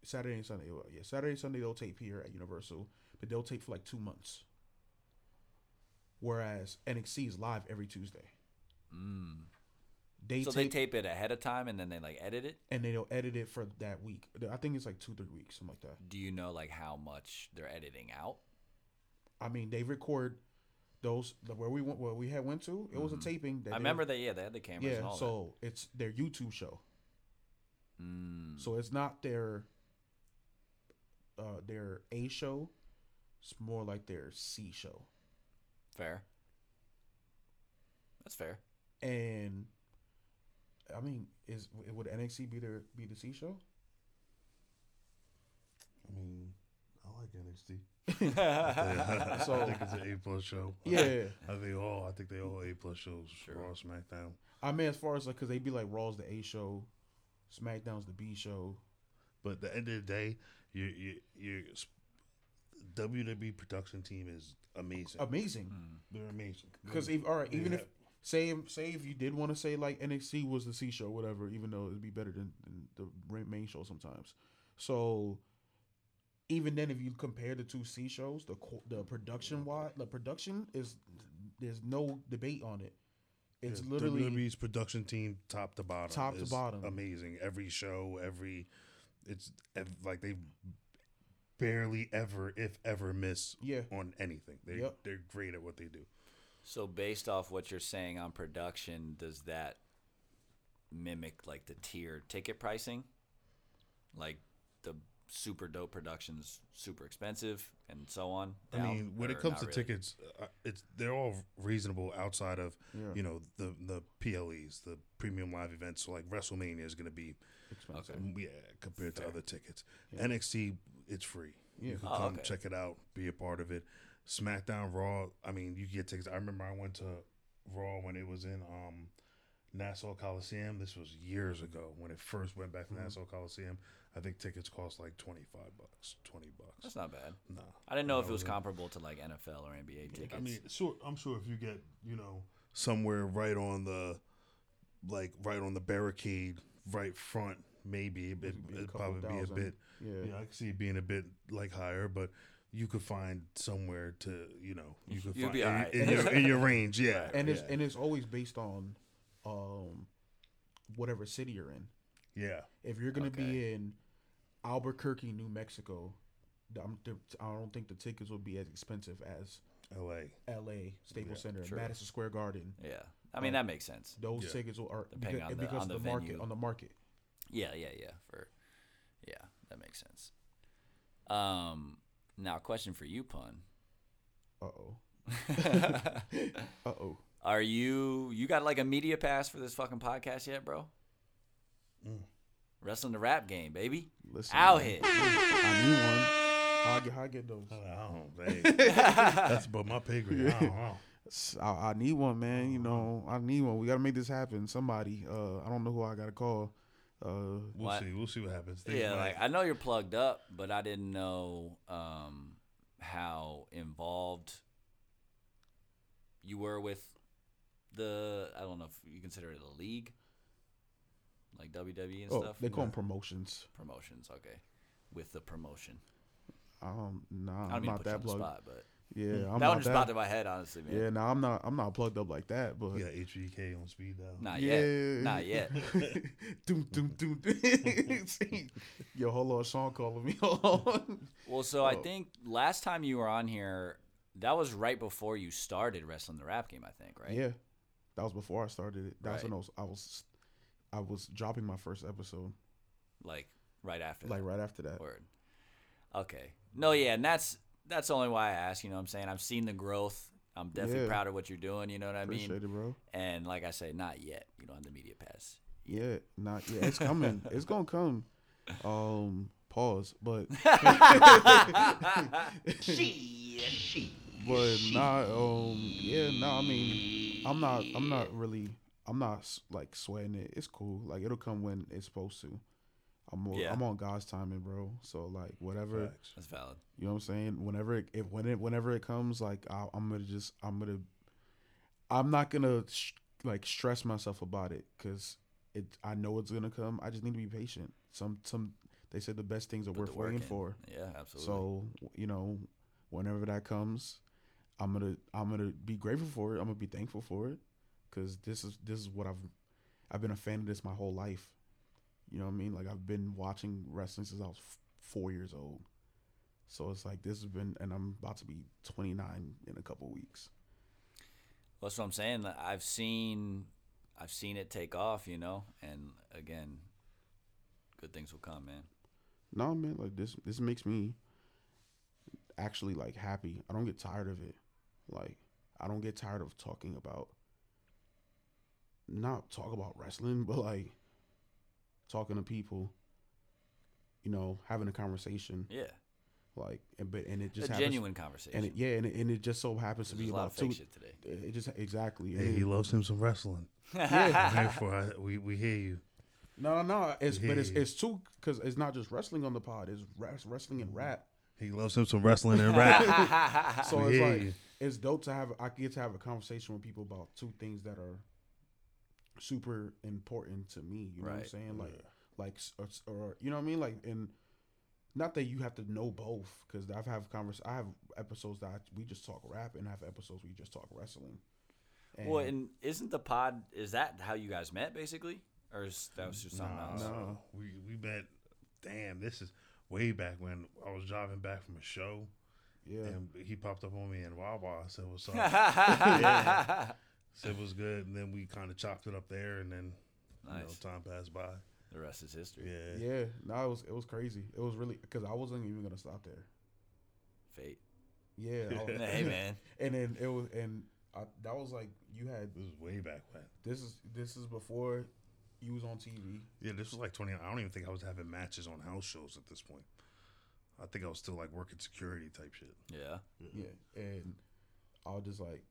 Saturday and Sunday. Well, yeah, Saturday Sunday they'll tape here at Universal, but they'll tape for like two months. Whereas NXT is live every Tuesday. They so tape, they tape it ahead of time and then they like edit it. and they'll edit it for that week. I think it's like two, three weeks, something like that. Do you know like how much they're editing out? I mean, they record those the- where we went, where we had went to. It was a taping. That Mm-hmm. I they- remember that. Yeah, they had the cameras. Yeah, and all so it's their YouTube show. Mm, So it's not their uh their A show. It's more like their C show. fair. That's fair. And I mean, is would NXT be their be the C show? I mean, I like NXT. I So- think it's an A plus show. Yeah. I think all. I think they all A plus shows. Sure. Raw, SmackDown. I mean, as far as like, cause they'd be like Raw's the A show, SmackDown's the B show. But at the end of the day, you you you WWE production team is amazing. Amazing. Mm. They're amazing. Because if all right, even if have- say say if you did want to say like NXT was the C show, whatever, even though it'd be better than, than the main show sometimes. So even then, if you compare the two C shows, the the production wise, the production is there's no debate on it. It's Yeah, literally WWE's production team, top to bottom, Top to bottom. amazing. Every show, every it's like they barely ever, if ever, miss Yeah. on anything. They Yep. they're great at what they do. So based off what you're saying on production, does that mimic like the tier ticket pricing? Like the super dope productions super expensive and so on. I mean, when it comes to really? tickets, uh, it's they're all reasonable outside of Yeah. you know the the PLEs, the premium live events. So like WrestleMania is going to be expensive. um, yeah compared to other tickets. NXT, it's free. Yeah. You can Oh, come okay. check it out, be a part of it. SmackDown, Raw. I mean, you get tickets. I remember I went to Raw when it was in um, Nassau Coliseum. This was years ago when it first went back to Mm-hmm. Nassau Coliseum. I think tickets cost like twenty five bucks, twenty bucks. That's not bad. No, I didn't know if it was comparable to like NFL or NBA tickets. I mean, sure. I'm sure if you get you know somewhere right on the like right on the barricade, right front, maybe it, It'd be a it'd couple probably be a bit. Yeah. Yeah, I can see it being a bit like higher, but you could find somewhere to you know you could You'll find be in, alright. in your in your range. Yeah, and it's yeah. and it's always based on um whatever city you're in. yeah. If you're gonna Okay. be in Albuquerque, New Mexico, I'm, I don't think the tickets will be as expensive as L.A. L.A. Staples Center, True. Madison Square Garden. yeah. I mean, that makes sense. Those Yeah. tickets will, are Depending because, on the- because on of the the market venue. on the market. Yeah, yeah, yeah. For yeah, that makes sense. Um, now question for you, pun. Uh oh. Uh oh. Are you you got like a media pass for this fucking podcast yet, bro? Mm. Wrestling the rap game, baby. Listen, Out man. here. I need one. How I get, how I get those? I don't. Hey, that's about my pay grade. I don't know. S- I, I need one, man. You know, I need one. We gotta make this happen. Somebody. Uh, I don't know who I gotta call. Uh, We'll What? see. We'll see what happens. Things Yeah, might- like I know you're plugged up, but I didn't know um, how involved you were with the. I don't know if you consider it a league, like WWE and oh, stuff. they call them promotions. promotions. Okay, with the promotion. Um, nah, I don't I'm not put you that plugged. spot, but Yeah, hmm. I'm that one not just that. popped in my head, honestly, man. Yeah, nah, I'm not. I'm not plugged up like that. But you got HBK on speed dial. Not yeah, yet. Not yet. doom, doom, doom. See, Yo, hold on, Shawn calling me. Hold on. Well, so I Oh. think last time you were on here, that was right before you started wrestling the rap game. I think, right? Yeah, that was before I started it. That's Right. when I was, I was, I was dropping my first episode, Like right after. like that. right after that. Word. Okay. No, yeah, and that's that's the only why I ask. You know, what I'm saying I've seen the growth. I'm definitely Yeah. proud of what you're doing. You know what I mean? Appreciate it, bro. And like I say, not yet. You don't have the media pass. Yeah, not yeah. It's coming. it's gonna come. Um, pause. But she. but not. Um, yeah. No, I mean, I'm not. I'm not really. I'm not like sweating it. It's cool. Like it'll come when it's supposed to. I'm more, Yeah. I'm on God's timing, bro. So like whatever. Facts. That's valid. You know what I'm saying? Whenever it, if when it whenever it comes, like I, I'm gonna just I'm gonna I'm not gonna sh- like stress myself about it because it I know it's gonna come. I just need to be patient. Some some they said the best things are Put worth waiting in. for. Yeah, absolutely. So you know, whenever that comes, I'm gonna I'm gonna be grateful for it. I'm gonna be thankful for it because this is this is what I've I've been a fan of this my whole life. You know what I mean? Like I've been watching wrestling since I was f- four years old. So it's like this has been, and I'm about to be 29 in a couple weeks. That's what I'm saying. I've seen, I've seen it take off. You know, and again, good things will come, man. No man, like this this makes me actually like happy. I don't get tired of it. Like I don't get tired of talking about not talk about wrestling, but like talking to people, you know, having a conversation. Yeah. Like, and but and it just a happens, genuine conversation. and it, yeah, and it, and it just so happens to There's be a lot about of fake two. shit today. It just exactly. Hey, and he loves him some wrestling. yeah. Therefore, I, we we hear you. No, no, no. It's but it's Yeah. it's two because it's not just wrestling on the pod. It's res- wrestling and rap. He loves him some wrestling and rap. So We it's like you. it's dope to have. I get to have a conversation with people about two things that are super important to me. You know what I'm saying? Like, like, or, or you know what I mean? Like, and not that you have to know both because I've have convers. I have episodes that I, we just talk rap, and I have episodes we just talk wrestling. And well, and isn't the pod? Is that how you guys met, basically, or is that was just something Nah, else? No. we we met. Damn, this is way back when I was driving back from a show, yeah, and he popped up on me in Wawa. I said, "What's up?" yeah. Said was good, and then we kind of chopped it up there, and then you know, time passed by. The rest is history. Yeah, yeah. No, it was it was crazy. It was really because I wasn't even gonna stop there. Fate. Yeah, was- hey man. and then it was and I, that was like you had this was way back when. this is this is before you was on TV. Yeah, this was like twenty. I don't even think I was having matches on house shows at this point. I think I was still like working security type shit. Yeah. Yeah, and I was just like,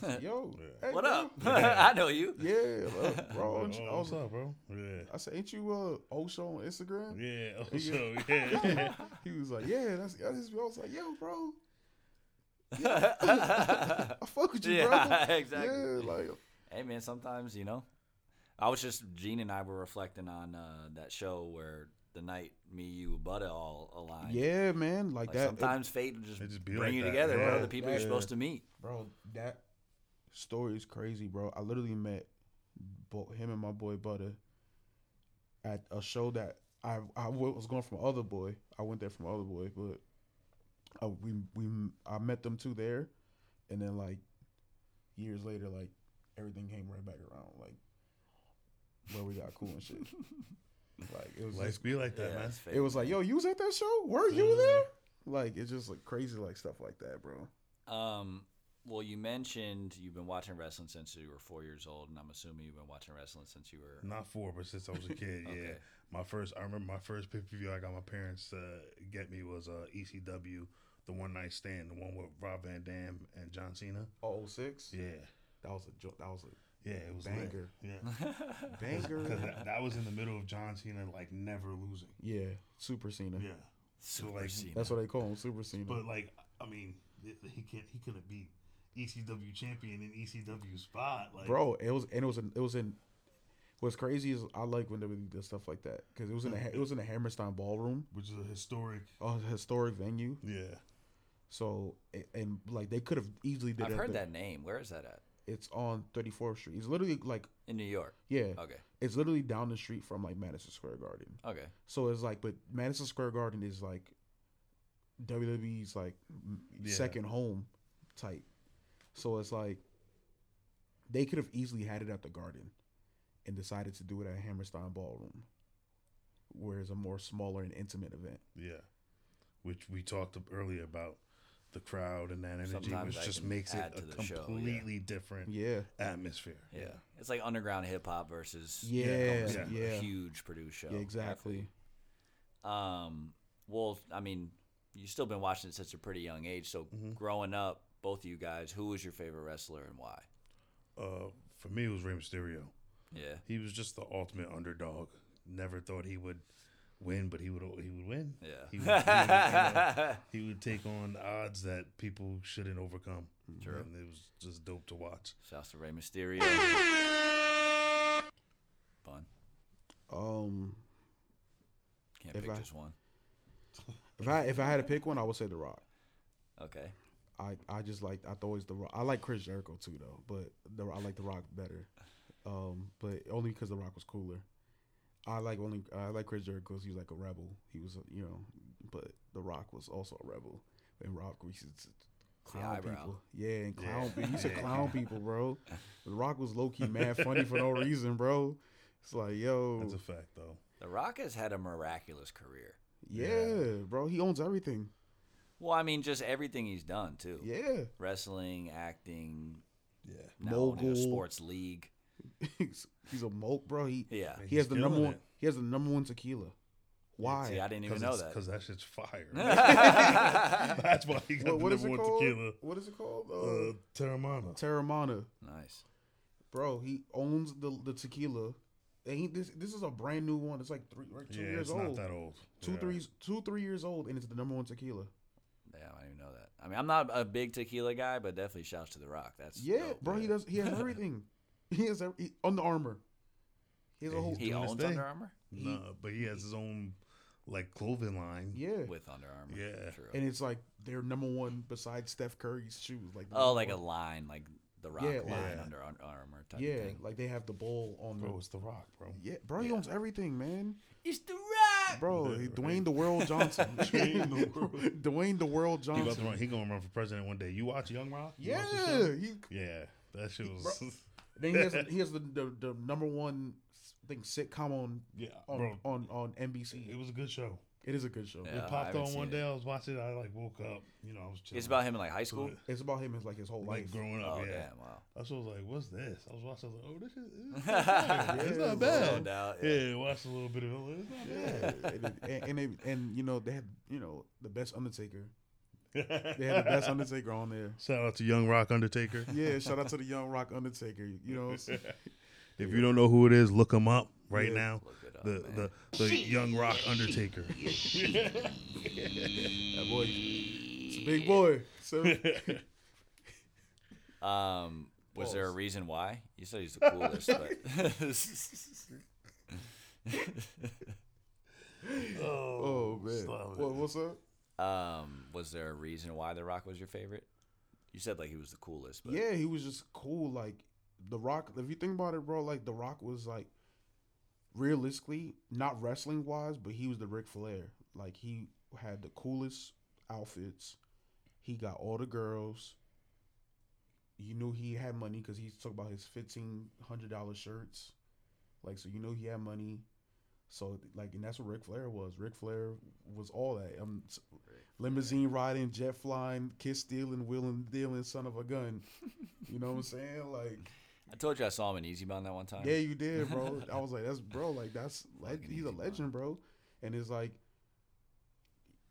"Yo, hey, what bro. up? I know you. Yeah, uh, bro. You- what's was, up, bro? Yeah, I said, "Ain't you uh O Show on Instagram?" yeah. Also, yeah. He was like, "Yeah, that's." that's his- I was like, "Yo, bro, I fuck with you, Yeah, bro." exactly. Yeah, like Hey man, sometimes you know. I was just Gene and I were reflecting on uh, that show where the night me, you, Butta all aligned. yeah, man, like, Like that. it- sometimes fate will just, just bring like you that, together, bro. The people Yeah. you're supposed to meet. bro that story is crazy bro. I literally met bo- him and my boy butter at a show that I I was going from other boy. I went there from other boy but uh, we we i met them two there and then like years later like everything came right back around like where we got cool and shit. Like it was Life just, be like that, Yeah, man. it's it was like yo you was at that show? Were you Mhm. there? Like it's just like crazy like stuff like that bro. Um, well, you mentioned you've been watching wrestling since you were four years old, and I'm assuming you've been watching wrestling since you were. Not four, but since I was a kid, yeah. My first, I remember my first pay per view I got my parents to get me was uh, ECW, the one night stand, the one with Rob Van Dam and John Cena. oh 06 Yeah, that was a jo- that was a yeah, it was lit. Banger. Yeah, banger. because that, that was in the middle of John Cena like never losing. Yeah, Super Cena. Yeah, Super like, Cena. That's what they call him, Super Cena. but like, I mean, he can't, he couldn't beat ECW champion in ECW spot, like, Bro, it was and it was in, it was in. What's crazy is I like when they would do stuff like that because it was in a it was in a Hammerstein ballroom, which is a historic. a historic venue. Yeah, So a- and like they could have easily did. I've it heard the- that name. Where is that at? It's on 34th Street. It's literally like In New York. yeah, Okay. it's literally down the street from like Madison Square Garden. Okay. So it's like, but Madison Square Garden is like WWE's like Yeah. second home type. So it's like they could have easily had it at the Garden and decided to do it at Hammerstein Ballroom, where it's a more smaller and intimate event. yeah. Which we talked earlier about the crowd and that energy, Sometimes which that just makes it a to the show, yeah. completely different Yeah, atmosphere. Yeah. It's like underground hip hop versus Yeah, almost yeah. a yeah. huge produced show. yeah, exactly. Um, well, I mean, you've still been watching it since a pretty young age. So Mm-hmm. growing up, both of you guys, who was your favorite wrestler and why? Uh, for me, it was Rey Mysterio. Yeah. He was just the ultimate underdog. Never thought he would win, but he would he would win. Yeah. He would, he would, you know, he would take on odds that people shouldn't overcome. True. And it was just dope to watch. Shouts to Rey Mysterio. Fun. Um, Can't If pick I- just one. if I if I had to pick one, I would say The Rock. Okay. I, I just like I always the Rock. I like Chris Jericho too though, but the I like the Rock better. Um, but only because the Rock was cooler. I like only I like Chris Jericho because he was like a rebel. He was a, you know, but the Rock was also a rebel. And Rock used to clown eyebrow. people, yeah, and clown. Yeah. people. He used to Yeah. clown people, bro. The Rock was low key mad funny for no reason, bro. It's like yo, That's a fact, though. The Rock has had a miraculous career. yeah, bro. He owns everything. Well, I mean, just everything he's done too. Yeah, Wrestling, acting, Yeah. now owning a Mogul. sports league. he's, he's a moke, bro. He Yeah. he has the He's number killing one. it. He has the number one tequila. Why? See, I didn't even know that. because that shit's fire. That's why he got What, what the is it number one called? tequila. What is it called? Uh, Uh, Teremana. Teremana. nice. Bro, he owns the the tequila. And he, this this is a brand new one. It's like three, like two yeah, years it's old. not that old. Two, Yeah. three, two, three years old, and it's the number one tequila. Damn, I didn't even know that. I mean, I'm not a big tequila guy, but definitely shouts to The Rock. That's Yeah, dope. bro, he does. He has everything. he has every, he, Under Armour. He has a whole. he's He owns. Under Armour No, but he has his own like clothing line. Yeah, with Under Armour. Yeah. true. and it's like their number one besides Steph Curry's shoes. Like oh, number like a line, like the Rock Yeah, line yeah. Under Under Armour type yeah, of thing. like they have the bowl on Bro, the. it's The Rock, bro. Yeah, bro, he Yeah. owns everything, man. It's The Bro, Yeah, he-. Dwayne the World Johnson. Dwayne the World- Dwayne the World He, about to Johnson. run, he gonna run for president one day. You watch Young Rock? You Yeah, watch the show? he yeah. That shit was. Then he has he has the, the, the number one thing sitcom on yeah, on, bro. on on NBC. It was a good show. It is a good show. Yeah. It popped on one it. day. I was watching. it. I like woke up. You know, I was. Chilling. It's about him in like high school. It's about him as like his whole like life. growing up. Oh yeah. damn! Wow. I was like, "What's this?" I was watching. I was like, "Oh, this is it's not bad. it's not bad." doubt. Yeah, Yeah. watched a little bit of it. It's not Yeah, bad. and, and, and, they, and you know they had you know the best Undertaker. They had the best Undertaker on there. Shout out to Young Rock Undertaker. Yeah, shout out to the Young Rock Undertaker. You know, If you don't know who it is, look him up right Yeah. now. Look it up, The man. the the Young Rock Undertaker. that boy, it's a big boy. So Um, was there a reason why? You said he's the coolest, but oh man, what, what's up? um, was there a reason why The Rock was your favorite? You said like he was the coolest, but Yeah, he was just cool. Like The Rock. If you think about it, bro, like The Rock was like realistically not wrestling wise, but he was the Ric Flair. Like he had the coolest outfits. He got all the girls. You knew he had money because he talked about his fifteen hundred dollar shirts. Like so, you know he had money. So like, and that's what Ric Flair was. Ric Flair was all that. Um, limousine riding, jet flying, kiss stealing, wheeling dealing, son of a gun. You know what I'm saying? Like, I told you I saw him in Easy Bound that one time. yeah, you did, bro. I was like, that's bro. Like that's Fucking he's a legend, bro. And it's like,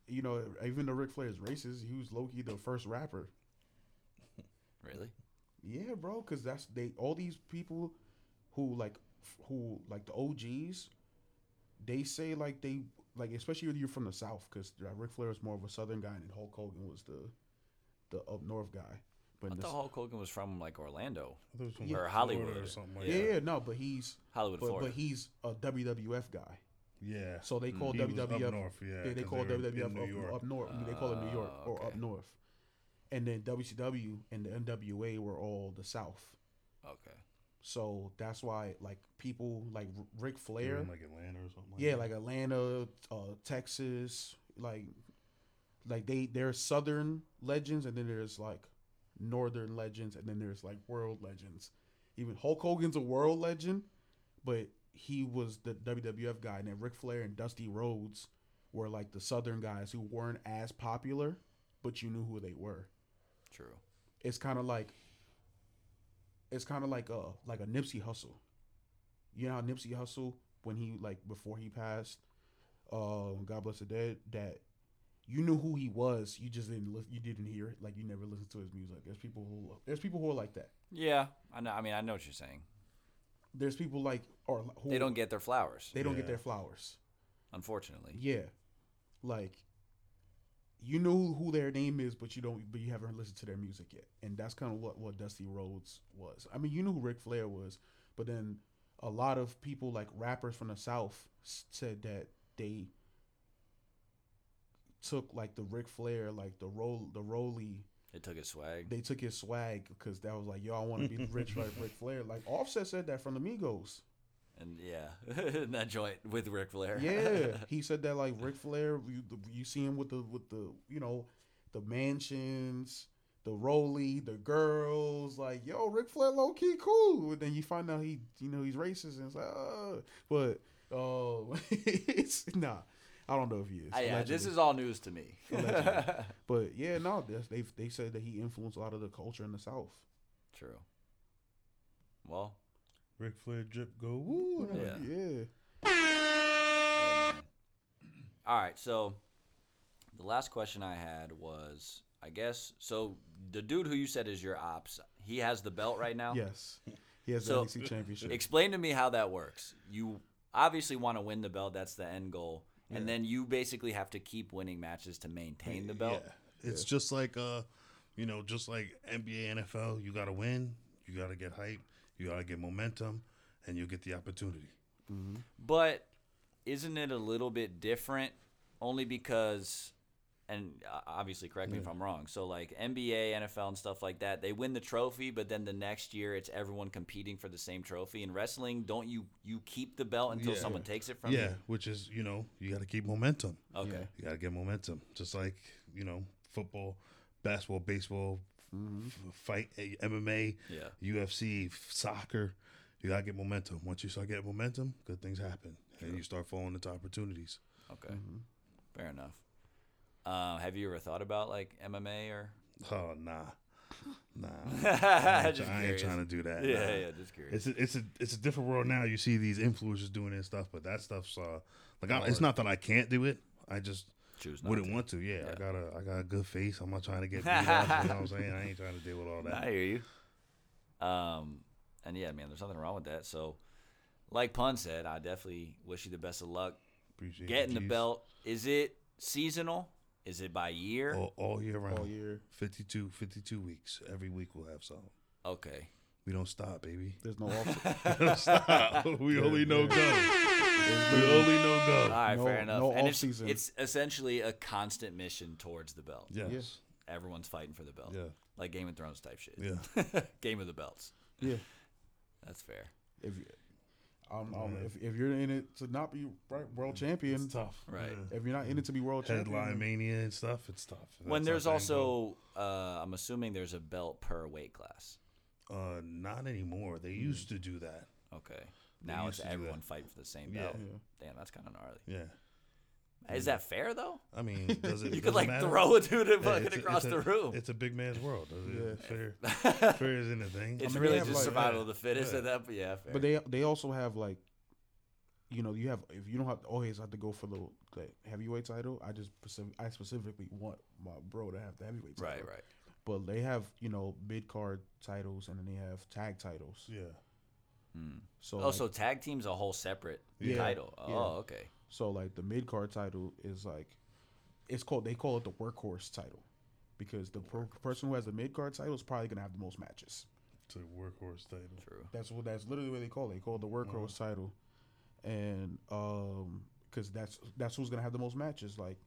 you know, even though Ric Flair is racist, he was Loki the first rapper. Really? Yeah, bro, because that's they all these people who like who like the OGs. They say like they like especially if you're from the South because Ric Flair is more of a Southern guy and Hulk Hogan was the the up north guy. But I in thought s- Hulk Hogan was from like Orlando, I thought it was from, Or Florida Hollywood. or something like yeah, that. yeah, no, but he's Hollywood, but, Florida. but he's a WWF guy. Yeah. So they call He was up WWF north, yeah, they, they 'cause call they were in WWF New up, York. up north. they call it New York Oh, or up north. And then WCW and the NWA were all the South. okay. So that's why like people like R- Ric Flair, in like Atlanta or something. Like yeah, that. like Atlanta, uh, Texas, like like they they're Southern legends and then there's like Northern legends and then there's like world legends. Even Hulk Hogan's a world legend, but he was the WWF guy, and then Ric Flair and Dusty Rhodes were like the Southern guys who weren't as popular, but you knew who they were. True. It's kind of like it's kind of like a like a Nipsey Hussle. You know how Nipsey Hussle when he like before he passed, uh, God bless the dead, that you knew who he was. You just didn't li- you didn't hear it. Like you never listened to his music. There's people who there's people who are like that. Yeah, I know. I mean, I know what you're saying. There's people like or who They don't get their flowers, they don't get their flowers. unfortunately. Yeah, like you know who their name is, but you don't, but you haven't listened to their music yet, and that's kind of what what Dusty Rhodes was. I mean, you knew who Ric Flair was, but then a lot of people like rappers from the South said that they took like the Ric Flair, like the roll, the Rolly. It took his swag. They took his swag because that was like, yo, I want to be rich like Ric Flair. Like Offset said that from the Migos. And yeah, that joint with Ric Flair. Yeah, he said that like Ric Flair, you, you see him with the with the you know the mansions, the Rolly, the girls. Like yo, Ric Flair low key cool. And then you find out he you know he's racist and it's like, uh, but oh, it's nah. I don't know if he is. Ah, yeah, this is all news to me. But yeah, no, that's- they they said that he influenced a lot of the culture in the South. True. Well, Ric Flair drip go woo. Yeah. yeah. hey, man. All right, so the last question I had was, I guess, so the dude who you said is your ops, he has the belt right now. Yes, he has So- the NXT championship. Explain to me how that works. You obviously want to win the belt. That's the end goal. And then you basically have to keep winning matches to maintain the belt. Yeah. It's just like uh, you know, just like NBA, NFL. You got to win. You got to get hype. You got to get momentum, and you'll get the opportunity. But isn't it a little bit different? Only because, and uh, obviously, correct me if I'm wrong. So, like NBA, NFL, and stuff like that, they win the trophy, but then the next year it's everyone competing for the same trophy. In wrestling, don't you you keep the belt until Yeah. someone takes it from you? Yeah, which is you know you got to keep momentum. Okay. You got to get momentum, just like you know football, basketball, baseball, f- fight, eh, MMA, Yeah. UFC, soccer. You got to get momentum. Once you start getting momentum, good things happen, and you start falling into opportunities. Okay. Fair enough. Uh, have you ever thought about like MMA or? Oh nah, nah. I ain't, I ain't trying to do that. Yeah, nah. yeah, just curious. It's a, it's a it's a different world now. You see these influencers doing this stuff, but that stuff's uh like I, it's not that I can't do it. I just Choose not wouldn't to. want to. Yeah, Yeah. I got a I got a good face. I'm not trying to get beat up. You know what I'm saying? I ain't trying to deal with all that. I hear you. Um, and yeah, man, there's nothing wrong with that. So, like Pun said, I definitely wish you the best of luck Appreciate getting the belt. Is it seasonal? Is it by year? all, all year round. all year. 52, 52 weeks. Every week we'll have some. Okay. We don't stop, baby. There's no off. We don't stop. we only know go. We only know go. right, No- fair enough. no and it's, off-season. it's essentially a constant mission towards the belt. Yes. Everyone's fighting for the belt. Yeah. Like Game of Thrones type shit. Yeah. Game of the belts. yeah, That's fair. if you, um, if, if you're in it to not be right, world champion, It's tough. Right. Yeah. if you're not in it to be world Headline champion, mania and stuff. It's tough. when there's not the end goal. also, uh, I'm assuming there's a belt per weight class. Uh, not anymore. They used to do that. Okay. Now it's used to do everyone that. fighting for the same belt. Yeah. Damn, that's kind of gnarly. Yeah. Is that fair though? I mean, does it? You does could it like matter? throw a dude Yeah, fucking it's a- across it's the room. It's a big man's world. Does it? Yeah. Fair, fair is anything. It's I mean, really they just like- survival Yeah. of the fittest Yeah. at that. But yeah, fair. but they they also have like, you know, you have if you don't have always have to go for the, the heavyweight title. I just specific, I specifically want my bro to have the heavyweight title. right, right. But they have you know mid card titles and then they have tag titles. Yeah. Hmm. So Oh, like, so tag team's a whole separate Yeah. title. Oh, okay. So like the mid card title is like, it's called they call it the workhorse title, because the per- person who has the mid card title is probably gonna have the most matches. It's a workhorse title. True. That's what that's literally what they call it. They call it the workhorse title, and um, because that's that's who's gonna have the most matches. Like,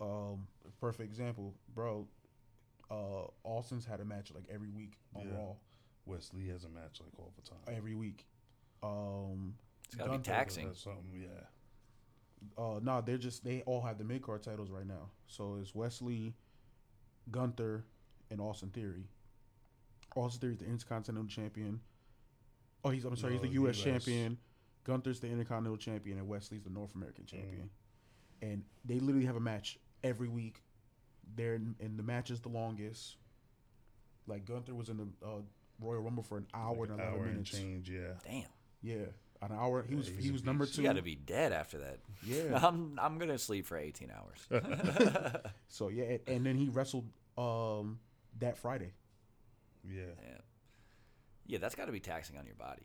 um, perfect example, bro. Uh, Austin's had a match like every week on Yeah. Raw, Wes Lee has a match like all the time. every week. Um, It's gotta be taxing. Something. Yeah. Uh, no, they're just they all have the mid card titles right now. So it's Wes Lee, Gunther, and Austin Theory. Austin Theory's the Intercontinental Champion. Oh, he's I'm sorry, he's No, the U.S. US. champion. Gunther's the Intercontinental Champion, and Wes Lee's the North American Champion. And they literally have a match every week. They're in, and the match is the longest. Like Gunther was in the uh, Royal Rumble for an hour Like and an eleven hour and minutes. change. Yeah. Damn. Yeah, an hour. He was he's he was number two. You got to be dead after that. Yeah. I'm I'm gonna sleep for 18 hours. So yeah, and, and then he wrestled um that Friday. Yeah. yeah. Yeah, that's got to be taxing on your body.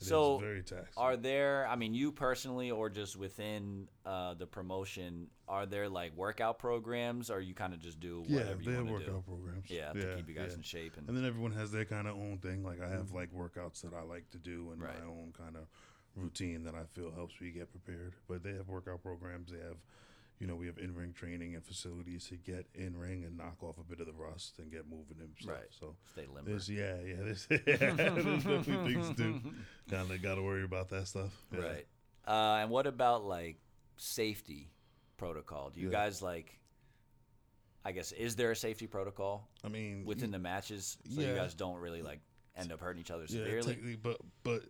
It So, very taxing. Are there? I mean, you personally, or just within uh, the promotion, are there like workout programs, or you kind of just do yeah, they you have workout do? programs. Yeah, to keep you guys yeah. in shape and, And then everyone has their kind of own thing. Like I have like workouts that I like to do and Right. my own kind of routine that I feel helps me get prepared. But they have workout programs. They have, you know, we have in ring training and facilities to get in ring and knock off a bit of the rust and get moving and stuff. Right. So stay limber. there's yeah, yeah, there's, yeah, there's definitely things to do. Kind of got to worry about that stuff. Yeah. Right. Uh, and what about like safety protocol? Do you Yeah. guys like? I guess is there a safety protocol I mean, within the matches so you guys don't really like end up hurting each other severely? but but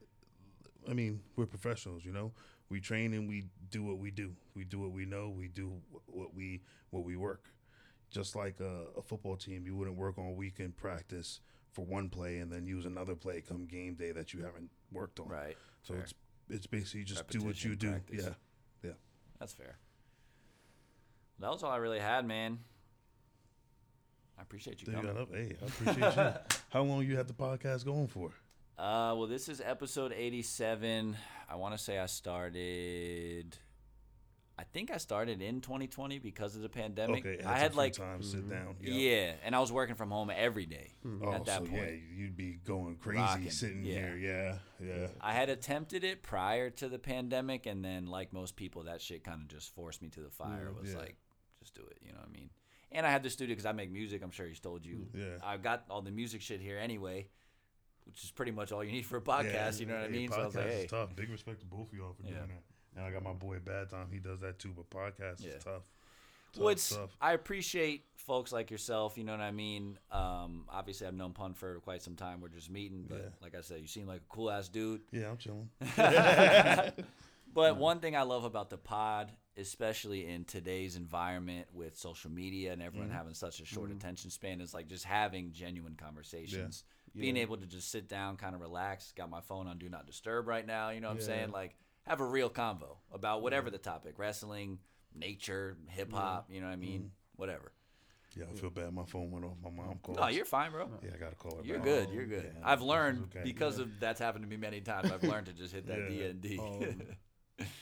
I mean, we're professionals, you know. We train and we do what we do. We do what we know. We do what we what we work. Just like a, a football team, you wouldn't work on weekend practice for one play and then use another play come game day that you haven't worked on. Right. So fair. it's it's basically just do what you do. practice. Yeah, yeah. That's fair. That was all I really had, man. I appreciate you coming. Hey, I appreciate you. How long you had the podcast going for? Uh, well, this is episode 87. I want to say I started. I think I started in 2020 because of the pandemic. Okay, I had like, free time to sit mm-hmm. down. yeah, and I was working from home every day mm-hmm. Oh, at that so point. yeah, you'd be going crazy Rocking, sitting yeah. here. Yeah, yeah. I had attempted it prior to the pandemic, and then, like most people, that shit kind of just forced me to the fire. Mm-hmm, it was Yeah. like, just do it. You know what I mean? And I had the studio because I make music. I'm sure he's told you. Yeah. I've got all the music shit here anyway, which is pretty much all you need for a podcast. you know what I mean? So I was like, podcast hey, is tough. Big respect to both of y'all for Yeah. doing that. And I got my boy Bad Time. He does that too. But podcast Yeah. is tough. well, it's, tough. I appreciate folks like yourself. You know what I mean? Um, obviously, I've known Pun for quite some time. We're just meeting, but Yeah. like I said, you seem like a cool ass dude. Yeah, I'm chilling. But one thing I love about the pod, especially in today's environment with social media and everyone having such a short attention span, is like just having genuine conversations. Being able to just sit down, kind of relax. Got my phone on Do Not Disturb right now. You know what I'm saying? Like, have a real convo about whatever the topic wrestling, nature, hip hop, you know what I mean? Whatever. Yeah, I feel bad. My phone went off. My mom called. No, you're fine, bro. Yeah, I gotta call her. You're back. good. You're good. yeah, I've learned okay. because of that's happened to me many times. I've learned to just hit that Yeah. D and D. Um,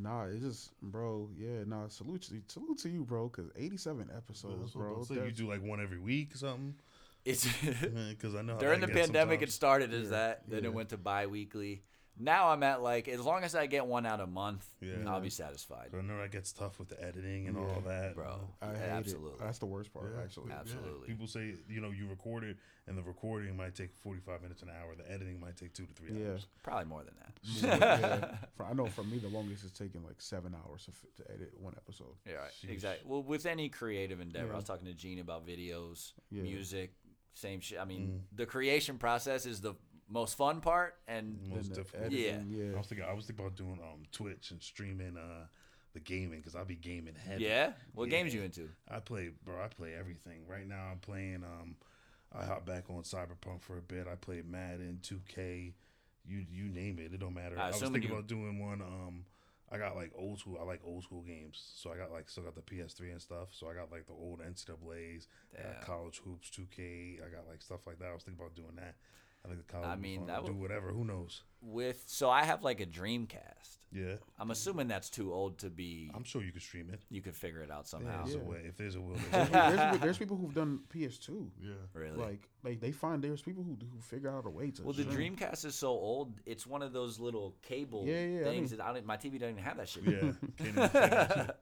Nah, it's just, bro. Yeah, nah. Salute salute to you, bro. Cause 87 episodes, bro. So you do like one every week or something? It's Because I know how during the that gets pandemic it started as that then yeah. it went to bi-weekly now i'm at like as long as i get one out a month Yeah. i'll be satisfied I know that gets tough with the editing and all that, bro I hate absolutely it. That's the worst part, Yeah. actually. Yeah. Absolutely. People say, you know, you record it, and the recording might take 45 minutes an hour. The editing might take two to three Yeah. hours. probably more than that yeah. For, I know for me, the longest is taking like seven hours to, to edit one episode. yeah right exactly well with any creative endeavor i was talking to gene about videos Yeah. music same shit i mean Mm. the creation process is the most fun part and Most Then the difficult. editing, I yeah. was thinking, I was thinking about doing um Twitch and streaming uh the gaming because I'll be gaming heavy. yeah what games you into I play, bro. I play everything. Right now, I'm playing. Um, I hop back on Cyberpunk for a bit. I played Madden, 2K. You you name it. It don't matter. I I, was assume thinking you- about doing one. Um, I got like old school. I like old school games. So I got like still got the PS3 and stuff. So I got like the old NCAA's. College hoops, 2K. I got like stuff like that. I was thinking about doing that. I think the college. I mean, fun. that do would- whatever. Who knows? with so i have like a dreamcast Yeah, i'm assuming that's too old to be I'm sure you could stream it. you could figure it out Yeah, somehow there's Yeah. a way. If there's a will, there's, there's people, there's people who've done PS2. yeah. really Like, like they find there's people who who figure out a way to. Well, the stream. Dreamcast is so old; it's one of those little cable Yeah, yeah, I things mean- that I don't, my TV doesn't even have that shit. Yeah. Can't even play that shit.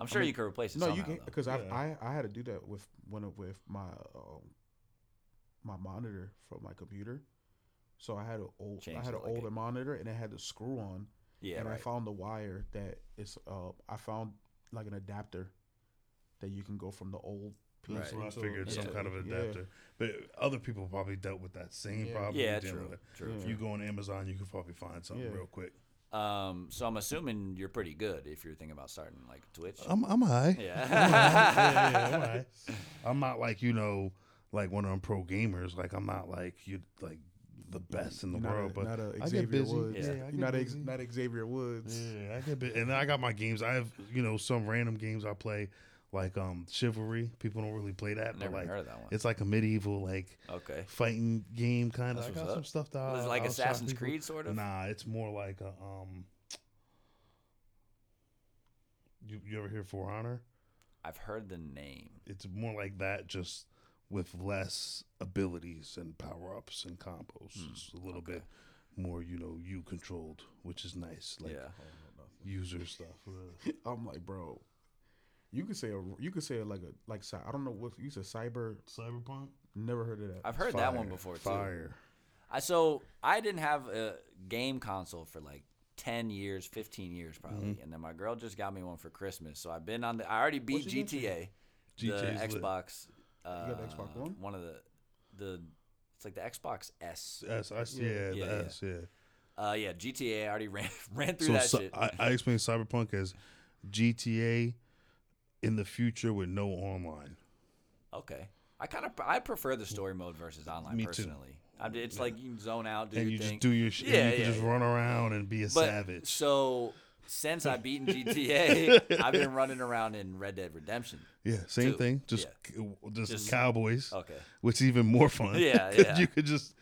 I'm sure you could replace it. No, somehow, you can though. because Yeah. I I had to do that with one of with my um, my monitor from my computer. So I had an old Change I had an like older it- monitor and it had the screw on. Yeah, and I found the wire that is uh I found like an adapter that you can go from the old Right. PC. So I to- figured some kind of yeah. adapter. But other people probably dealt with that same Yeah. problem. Yeah, you true, with. true, If you go on Amazon, you can probably find something Yeah. real quick. Um, so I'm assuming you're pretty good if you're thinking about starting like Twitch. I'm I'm high. yeah. yeah, yeah, I'm high. I'm not like you know, like one of them pro gamers. Like I'm not like you, like the best in the not world. a, but not a I Xavier get busy. Woods. Yeah, I get not, a, busy. not Xavier Woods. Yeah, I get bit, and then I got my games. I have you know some random games I play, like um Chivalry. People don't really play that, Never but like heard of that one. it's like a medieval like Okay. fighting game kind of. I got up. some stuff that Was I- like I'll Assassin's. Creed sort of? Nah, it's more like a um. You you ever hear For Honor? I've heard the name. It's more like that, just with less abilities and power ups and combos. Hmm, It's a little bit more, you know, you controlled, which is nice. Like yeah. user stuff. I'm like, bro, you could say a you could say like a like I don't know what you said cyber. Cyberpunk. Never heard of that. I've heard that one before too. Fire. I so I didn't have a game console for like ten years, fifteen years probably, Mm-hmm. and then my girl just got me one for Christmas. So I've been on the. I already beat What'd she get you? GTA, the GTA's lit. Xbox. Uh, got the Xbox One? One of the the. It's like the Xbox S. S. I see. Yeah, Yeah, the yeah. S. Yeah. Uh, yeah, GTA. I already ran ran through So, that so shit. I, I explain Cyberpunk as GTA in the future with no online. okay, I kind of I prefer the story mode versus online Me too. personally. I, it's like you can zone out, do and your you thing. just do your shit. Yeah, and you can yeah, just yeah. run around and be a But savage. so since I beaten GTA, I've been running around in Red Dead Redemption. Yeah, same Two. thing. Just Yeah. just, Just- cowboys. Okay. Which is even more fun. Yeah, 'Cause yeah. You could just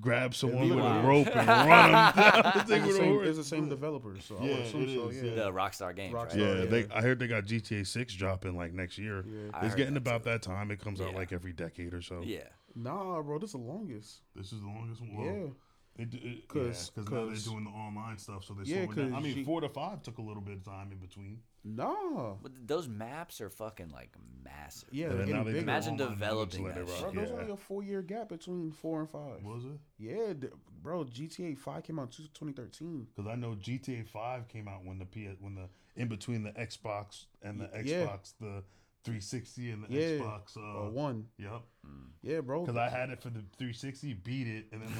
grab someone with Wow. a rope and run them down the It's the, same, it's the same developers, so I Yeah, would assume it so. Yeah. The Rockstar Games, right? Yeah, yeah. they. I heard they got GTA Six dropping like next year. Yeah. It's getting that about too. that time. It comes out like every decade or so. Yeah. Nah, bro, this is the longest. This is the longest one. Yeah. It, it, yeah, 'Cause- because now they're doing the online stuff, so they're Yeah, slowing down. I 'cause mean, G- four to five took a little bit of time in between. No, But those maps are fucking like massive. Yeah, And they're now getting bigger. Imagine developing that rock, Bro, shit. there's yeah. only a four year gap between four and five. Was it? Yeah, th- bro. GTA Five came out in 2013. Because I know GTA Five came out when the PS when the in between the Xbox and the Yeah. Xbox the 360 and the Yeah, Xbox. Uh, Uh, one. Yep. Yeah, bro. Because I had it for the 360, beat it, and then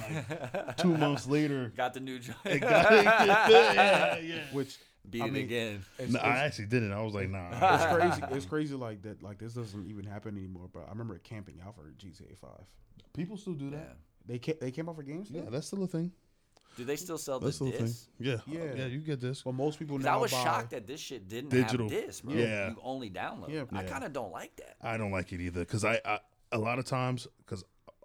like two months later, Got the new joint. it got it. yeah, yeah. Which Beat I it again. it's, No, I actually didn't. I was like, nah. it's crazy. It's crazy like that. Like this doesn't even happen anymore. But I remember camping out for GTA Five. People still do Yeah. that. They ca- they came out for games. Yeah, that's still a thing. Do they still sell the That's still a thing. discs? Yeah, Yeah. yeah. You get this. Well, most people 'Cause now I was buy. shocked that this shit didn't Digital. have discs, bro. Yeah. You only download. Yeah. I Yeah. kind of don't like that. I don't like it either because I, I a lot of times because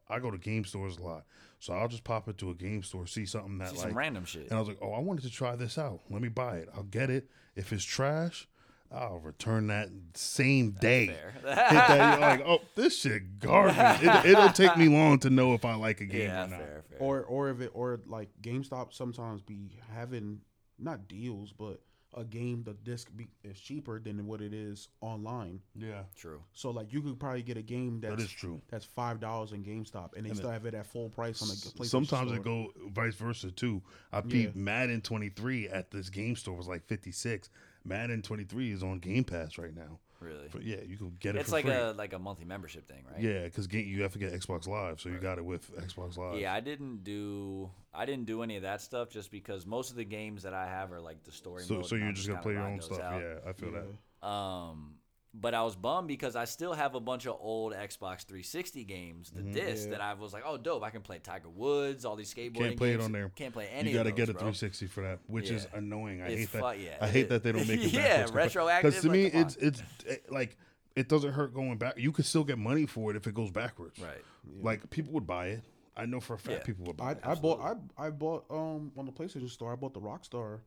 I go to game stores a lot, so I'll just pop into a game store, see something that See like, some random shit. and I was like, oh, I wanted to try this out. Let me buy it. I'll get it. If it's trash, I'll return that same day. Hit that, you're like, oh, this shit garbage. It, it'll take me long to know if I like a game yeah, or not. fair, fair. or or if it or like GameStop sometimes be having not deals, but a game the disc be, is cheaper than what it is online. Yeah, True. So like you could probably get a game that's that is true. that's five dollars in GameStop, and they still have it at full price on the PlayStation Sometimes store. it go vice versa too. I peeped Madden 23 at this game store was like 56. Madden 23 is on Game Pass right now. Really. But yeah, you can get it It's for like free. a like a monthly membership thing, right? yeah, because you have to get Xbox Live, so you got it with Xbox Live. Yeah, I didn't do I didn't do any of that stuff just because most of the games that I have are like the story So, mode. so you're just gonna play your own stuff. out. Yeah, I feel that. Um, but I was bummed because I still have a bunch of old Xbox 360 games, Mm-hmm. the disc that I was like, oh, dope! I can play Tiger Woods, all these skateboarding. Can't play it on there. Can't play any. You got to get those, a bro. 360 for that, which is annoying. I It's hate that. fu- yeah, I it hate is. that they don't make it Yeah, retroactive, Because to like, me, it's it's eh, like it doesn't hurt going back. You could still get money for it if it goes backwards. Right. Like people would buy it. I know for a fact Yeah. people would buy I, it. I bought I I bought um on the PlayStation Store. I bought the Rockstar,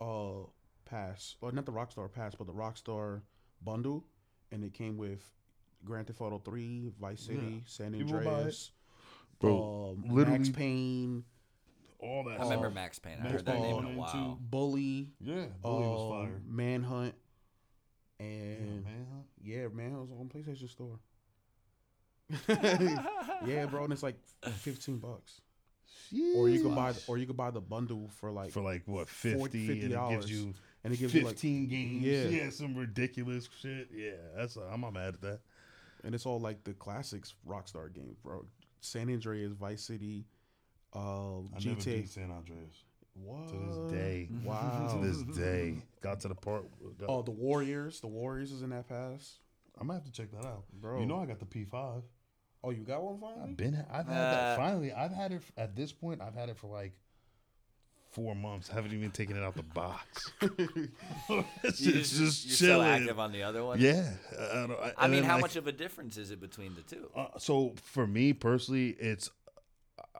uh, pass or not the Rockstar pass, but the Rockstar bundle, and it came with Grand Theft Auto Three, Vice City, Yeah. San People will buy it. Andreas, Bro, um, literally- Max Payne, All that. I remember stuff. Max Payne. I Max heard that name in a while. too. Bully, Yeah, Bully was um, fire. Manhunt, Yeah, and man, huh? yeah, Manhunt was on PlayStation Store. yeah, bro, and it's like fifteen bucks. Or you could buy, or you could buy the bundle for like, for like what fifty, 40 50, and it gives you and it gives you 15 like, games. yeah. Yeah. some ridiculous shit. Yeah, that's I'm not mad at that. and it's all like the classics Rockstar games, bro. San Andreas, Vice City, uh, I never GTA. beat San Andreas What? to this day. Wow. to this day, got to the part. Got, Oh, the Warriors. The Warriors is in that pass, I might have to check that out, bro. You know, I got the P5. Oh, you got one finally? I've been. I've had Uh, that. Finally, I've had it at this point. I've had it for like four months. haven't even taken it out the box. it's just, just, just you're chilling. active on the other one. Yeah. I, don't- I, I mean, how like, much of a difference is it between the two? Uh, so for me personally, it's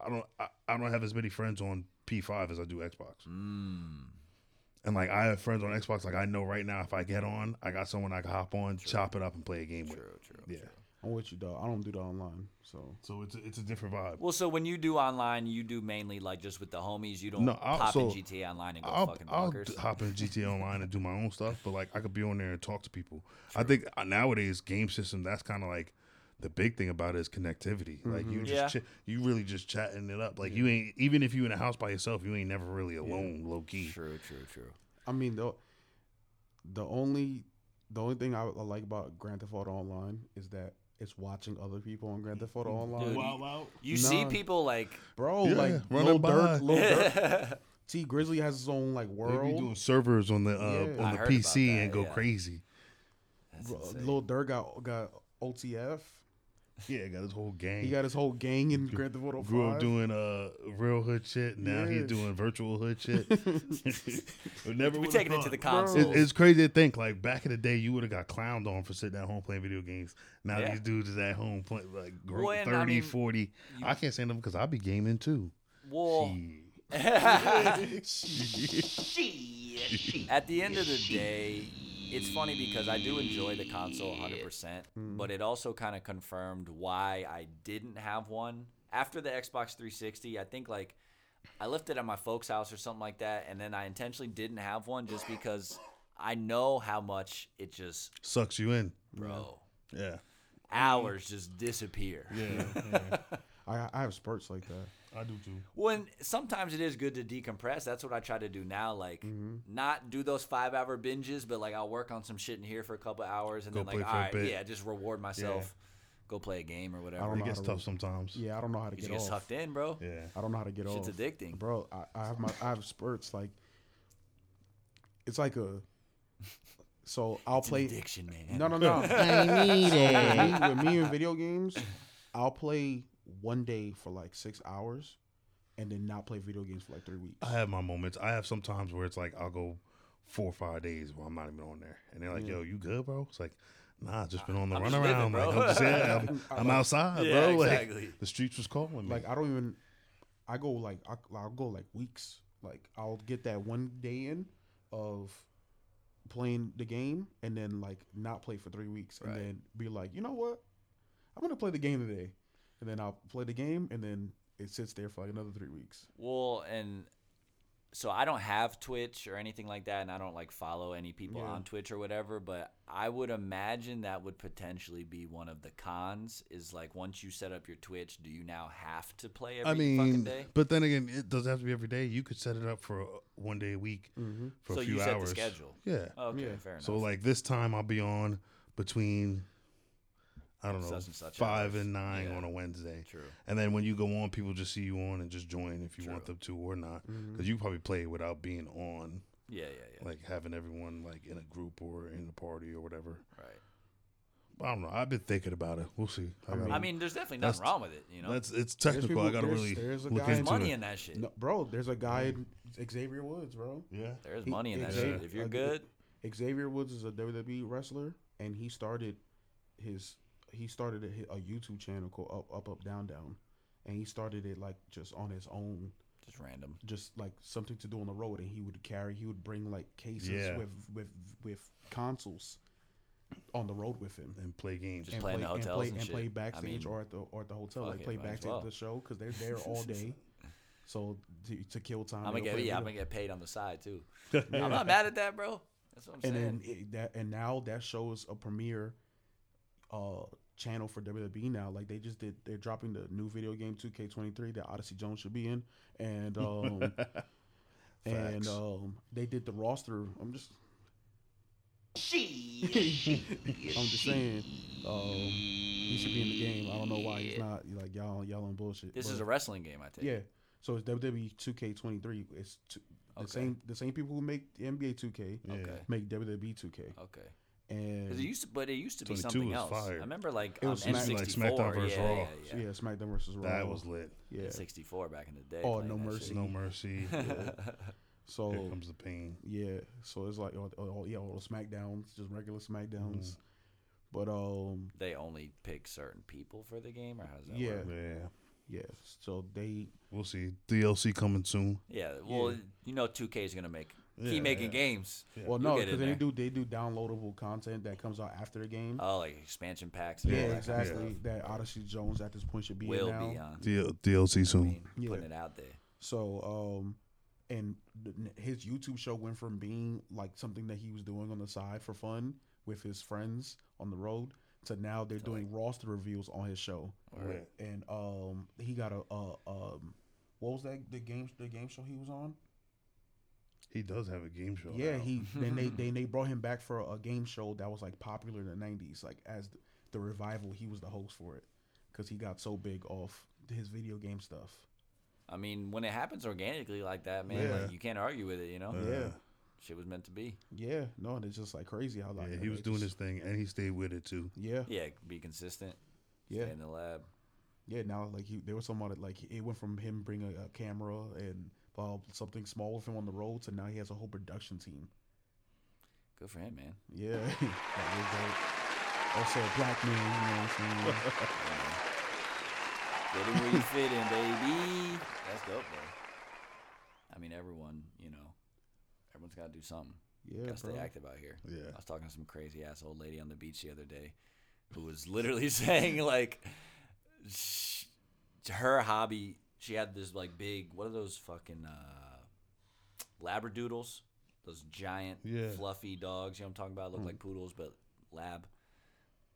I don't I, I don't have as many friends on P5 as I do Xbox. Mm. And like I have friends on Xbox. Like I know right now, if I get on, I got someone I can hop on, chop it up, and play a game with. True, true. Yeah. I'm with you, though. I don't do that online, so So it's a, it's a different vibe. Well, so when you do online, you do mainly like just with the homies. You don't No, I'll- pop so in GTA Online and go I'll, fucking I'll bonkers. d- hop in GTA Online and do my own stuff, but like I could be on there and talk to people. I think uh, nowadays game system that's kind of like the big thing about it is connectivity. Like you just Yeah. chi- you really just chatting it up. Like you ain't even if you in a house by yourself, you ain't never really alone, low key. True, true, true. I mean the the only the only thing I, I like about Grand Theft Auto Online is that it's watching other people on Grand Theft Auto Online, Dude, Wild out. You see people like bro. Yeah, like running Lil by. Durk, Lil Durk. Tee Grizzley has his own like world. They be doing servers on the uh, Yeah. On the PC that, and go yeah. crazy. That's Bro, insane. Lil got got OTF. Yeah, got his whole gang. He got his whole gang in Grand Theft Auto Grew up doing uh real hood shit. Now Yeah. he's doing virtual hood shit. But never We would've taking it thought. to the Bro. console. It, it's crazy to think like back in the day you would have got clowned on for sitting at home playing video games. Now Yeah. these dudes is at home playing like great Well, and 30, I mean, 40. I can't say them because I'll be gaming too. well, Shit. at the end of the day, it's funny because I do enjoy the console 100%, Mm-hmm. but it also kind of confirmed why I didn't have one. After the Xbox 360, I think like I left it at my folks' house or something like that, and then I intentionally didn't have one just because I know how much it just, Sucks you in. bro, Yeah. hours just disappear. Yeah. yeah. I, I have spurts like that. I do too. When sometimes it is good to decompress. That's what I try to do now. Like, Mm-hmm. not do those five hour binges, but like I'll work on some shit in here for a couple hours and Go then like, play all for a right, bit. yeah, just reward myself. Go play a game or whatever. I don't It know gets how to- tough sometimes. Yeah, I don't know how to You get get off. sucked in, bro. Yeah. I don't know how to get Shit's off. addicting. bro. I, I have my I have spurts like it's like a so I'll It's an play addiction, man. no no no I need So with me, with me in video games I'll play one day for like six hours and then not play video games for like three weeks I have my moments. I have sometimes where it's like I'll go four or five days where I'm not even on there, and they're like, "Yo, you good, bro?" It's like, Nah, just been on the I'm run just living, around. Like, I'm just, yeah, I'm, I'm outside, Yeah, bro. Like exactly. the streets was calling me. like I don't even I go like I, I'll go like weeks like I'll get that one day in of playing the game and then like not play for three weeks Right. and then be like you know what I'm gonna play the game today and then I'll play the game and then it sits there for like another three weeks Well, and so I don't have Twitch or anything like that, and I don't like follow any people Yeah. on Twitch or whatever. But I would imagine that would potentially be one of the cons. Is like once you set up your Twitch, do you now have to play every I mean, fucking day? but then again, it doesn't have to be every day. You could set it up for uh, one day a week mm-hmm. for so a few you set hours. the schedule. Yeah. Okay, Yeah. fair enough. So like this time, I'll be on between I don't know Such and such five hours. and nine Yeah. on a Wednesday. True. And then when you go on, people just see you on and just join if you want them to or not. Mm-hmm. Because you probably play without being on, Yeah, yeah, yeah. like having everyone like in a group or in a party or whatever. right. I don't know. I've been thinking about it. We'll see. I, mean- gotta- I mean, there's definitely nothing wrong with it. You know, that's it's technical. people- I got to there's- really there's a look guy- there's into money it. in that shit. no, bro there's a guy Xavier Woods bro Yeah. There's He- money in that Xavier- shit. If you're uh, good, Xavier Woods is a WWE wrestler, and he started his he started a, a YouTube channel called Up Up Up Down Down, and he started it like just on his own, just random. just like something to do on the road, and he would carry he would bring like cases Yeah. with with with consoles on the road with him. And play games. Just and play in the and hotels play, and and shit. play I backstage mean, or at the or at the hotel, fuck like it, play might as backstage well. at the show because they're there all day. So to, to kill time, I'm gonna they'll get play yeah, I'm gonna get paid on the side too. I'm not mad at that, bro. That's what I'm and saying. then it, that and now that shows a premiere uh channel for WWE now. Like they just did they're dropping the new video game 2K23 that Odyssey Jones should be in. And um and um they did the roster. I'm just She. I'm just saying um he should be in the game. I don't know why he's not like y'all y'all on bullshit. this but- is a wrestling game, I take. yeah. So it's WWE 2K23. It's two, the Okay. same the same people who make the NBA 2K Yeah. Okay. make WWE 2K. Okay. And 'Cause it used to, but it used to be 22 something was else. fire. I remember like It on was Smack- N64. like SmackDown versus yeah, Raw. Yeah, yeah, yeah, SmackDown versus Raw. That was lit. yeah. N64 back in the day. Oh, playing No that Mercy. shit. No mercy. So Here comes the pain. yeah, so it's like oh, oh, yeah, all the Smackdowns, just regular Smackdowns. But um, They only pick certain people for the game, or how does that Yeah. work? Yeah. yeah, so they We'll see. DLC coming soon. Yeah. Well, Yeah. you know, 2K is gonna make Yeah, keep making yeah. games. well no because they do they do downloadable content that comes out after the game. Oh, like expansion packs. And yeah, all that kind of exactly. stuff. That Odyssey Jones at this point should be Will in now. be on. D- DLC I soon. mean, Yeah. putting it out there. So, um, and th- his YouTube show went from being like something that he was doing on the side for fun with his friends on the road to now they're doing roster reviews on his show. Right. And um, he got a, a um, what was that the game the game show he was on? He does have a game show. Yeah, now. he then they then they brought him back for a game show that was like popular in the '90s, like as the, the revival. He was the host for it because he got so big off his video game stuff. I mean, when it happens organically like that, man, Yeah. like you can't argue with it. You know, Uh, Yeah. shit was meant to be. Yeah, no, and it's just like crazy how like yeah, he was doing just- his thing and he stayed with it too. Yeah, Yeah, be consistent. Yeah. Stay in the lab. Yeah, now like he, there was someone that like it went from him bringing a, camera and uh, something small with him on the road to now he has a whole production team. Good for him, man. Yeah, that was dope. Also a black man, you know what I'm saying? Get in where you fit in, baby. That's dope, bro. I mean, everyone, you know, everyone's got to do something. Yeah, Gotta stay active out here. Yeah. I was talking to some crazy ass old lady on the beach the other day who was literally saying like sh- her hobby she had this like big what are those fucking uh labradoodles those giant Yeah. fluffy dogs you know what i'm talking about look like poodles but lab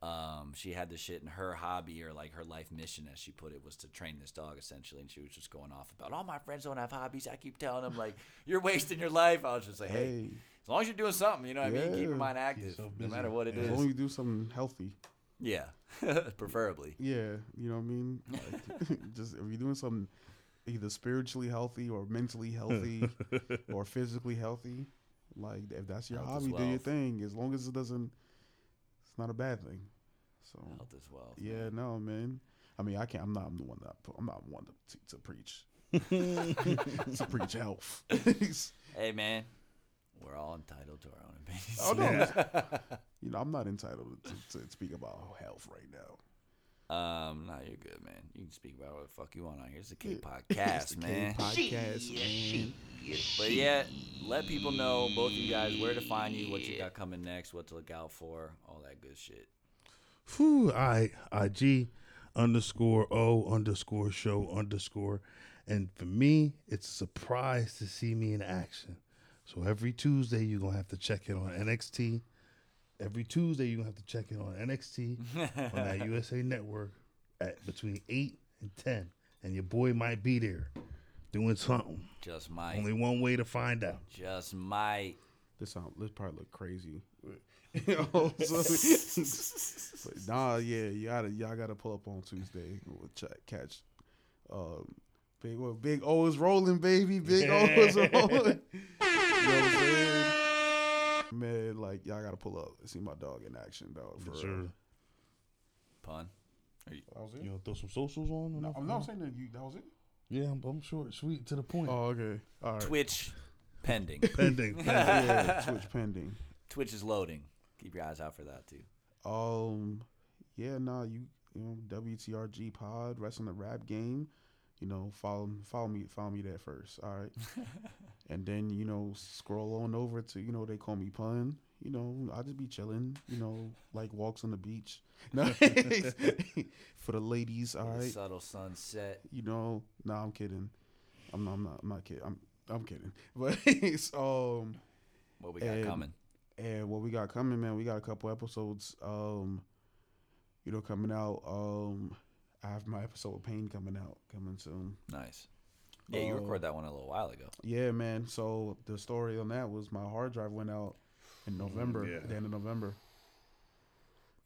um she had this shit in her hobby or like her life mission as she put it was to train this dog essentially and she was just going off about all my friends don't have hobbies i keep telling them like you're wasting your life i was just like hey, Hey, as long as you're doing something, you know what I mean? Keep your mind active, yourself no matter what it Yeah. as is. long as you do something healthy. Yeah, preferably. Yeah, you know what I mean. Like, just if you're doing something either spiritually healthy or mentally healthy or physically healthy, like if that's your Health hobby, do your thing. As long as it doesn't, it's not a bad thing. So Health as well. yeah, no, man. I mean, I can't. I'm not. I'm the one that. I'm not one to, to preach. to preach health. Hey, man, we're all entitled to our own opinions. oh no, you know, I'm not entitled to, to speak about health right now. Um, no, you're good, man. You can speak about what the fuck you want on here. It's a K podcast, the K man. podcast, man. But yeah, let people know, both of you guys, where to find you, what you got coming next, what to look out for, all that good shit. Whew, all right. IG underscore O underscore show underscore. And for me, it's a surprise to see me in action. So every Tuesday, you're going to have to check in on NXT. Every Tuesday, you're going to have to check in on NXT on that USA network at between 8 and 10. And your boy might be there doing something. Just might. Only one way to find out. Just might. This sound this probably look crazy. You know, so- but nah, yeah, you gotta y'all gotta pull up on Tuesday. We'll ch- catch. Um, big well, big O is rolling, baby. Big O is rolling. You know what Man, like y'all gotta pull up and see my dog in action, dog. For Sure. real. Pun. That was You know, throw some socials on? No, I'm not saying that you. That was it. Yeah, I'm, I'm short, sweet, to the point. Oh, okay. All right. Twitch pending. Pending. pending. yeah, Twitch pending. Twitch is loading. Keep your eyes out for that too. Um, yeah, nah, you you know WTRG Pod, Wrestling the Rap Game. You know, follow follow me follow me there first. All right, and then you know scroll on over to you know they call me Pun. You know, I just be chilling. You know, like walks on the beach. For the ladies. All right, Subtle sunset. you know, nah, I'm kidding. I'm not. I'm not. I'm not kidding. I'm. I'm kidding. But it's um. What we got And- coming? And what we got coming, man, we got a couple episodes, um, you know, coming out. Um, I have my episode of Pain coming out, coming soon. Nice. Yeah, you Uh, recorded that one a little while ago. Yeah, man. So the story on that was my hard drive went out in November, yeah. at the end of November.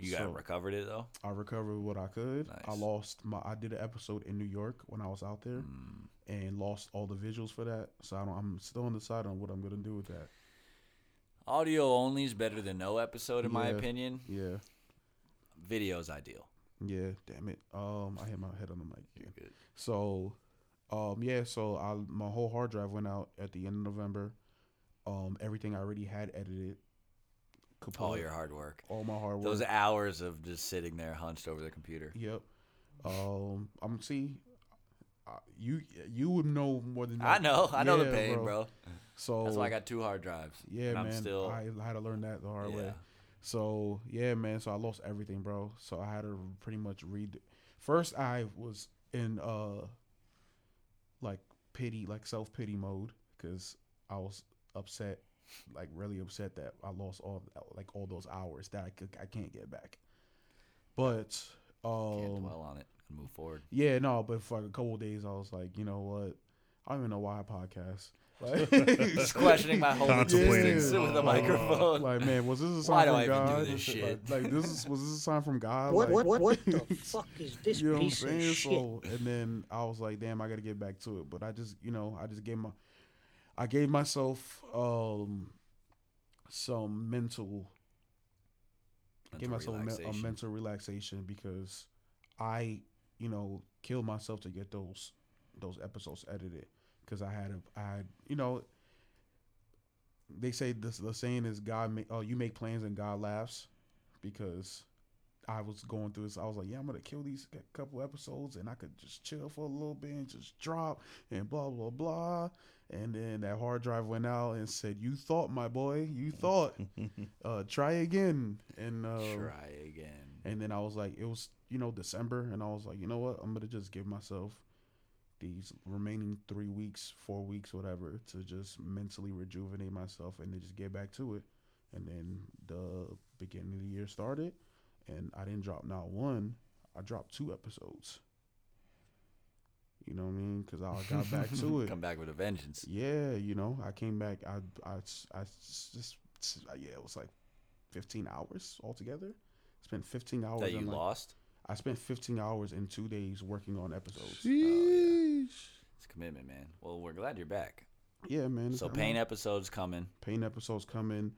You got recovered it though. I recovered what I could. I lost my. I did an episode in New York when I was out there, Mm. and lost all the visuals for that. So I don't. I'm still undecided on what I'm gonna do with that. Audio only is better than no episode, in my opinion. Yeah, Video is ideal. Yeah. Damn it. Um, I hit my head on the mic. You're. So, um, yeah, so I my whole hard drive went out at the end of November. Um, everything I already had edited. kaput, All your hard work. all my hard work. Those hours of just sitting there hunched over the computer. Yep. Um, I'm see. You you would know more than I know. I know the pain, bro. So That's why I got two hard drives. yeah, and I'm man. still. I had to learn that the hard way. So yeah, man. So I lost everything, bro. So I had to pretty much read. First, I was in uh, like pity, like self pity mode, because I was upset, like really upset that I lost all like all those hours that I could I can't get back. But Can't um, dwell on it and move forward. yeah, no. But for a couple of days, I was like, you know what? I don't even know why I podcast. Like, Just questioning my whole Contemplating. existence with a Uh, microphone. Like, man, was this a sign Why do from I even do God? this shit? Like, like, this is was this a sign from God? What, like, what, what the fuck is this you know what I'm piece of saying? shit? So, and then I was like, damn, I got to get back to it. But I just, you know, I just gave my, I gave myself um some mental, gave myself a, me- a mental relaxation because I, you know, killed myself to get those those episodes edited because I had a, I you know, they say this the saying is God make oh you make plans and God laughs because I was going through this. I was like, yeah, I'm gonna kill these couple episodes and I could just chill for a little bit and just drop and blah blah blah. And then that hard drive went out and said, "You thought, my boy, you thought. uh, try again." And uh, Try again. and then I was like, it was you know December, and I was like, you know what, I'm gonna just give myself these remaining three weeks, four weeks, whatever, to just mentally rejuvenate myself and then just get back to it. And then the beginning of the year started, and I didn't drop not one. I dropped two episodes. You know what I mean? Because I got back to it. Come back with a vengeance. Yeah, you know, I came back. I, I, I just, yeah, it was like 15 hours altogether. Spent 15 hours. That you like- lost. I spent 15 hours in two days working on episodes. Sheesh. It's a commitment, man. Well, we're glad you're back. Yeah, man. So I'm- pain episodes coming. pain episodes coming.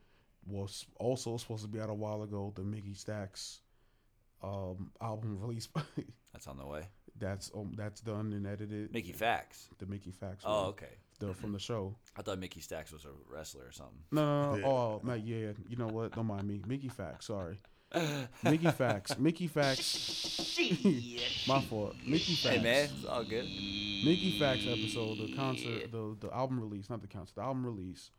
Was also supposed to be out a while ago. The Mickey Stacks um, album release. That's on the way. that's um, that's done and edited. Mickey Facts. The Mickey Facts. Oh, one, okay. The from the show. I thought Mickey Stacks was a wrestler or something. No, no, no. Yeah. Oh, no, yeah. You know what? Don't mind me. Mickey Facts. Sorry. Mickey Facts. Mickey Facts. My fault. Mickey Facts. Hey man, it's all good. Mickey Facts episode, the concert, the the album release, not the concert, the album release.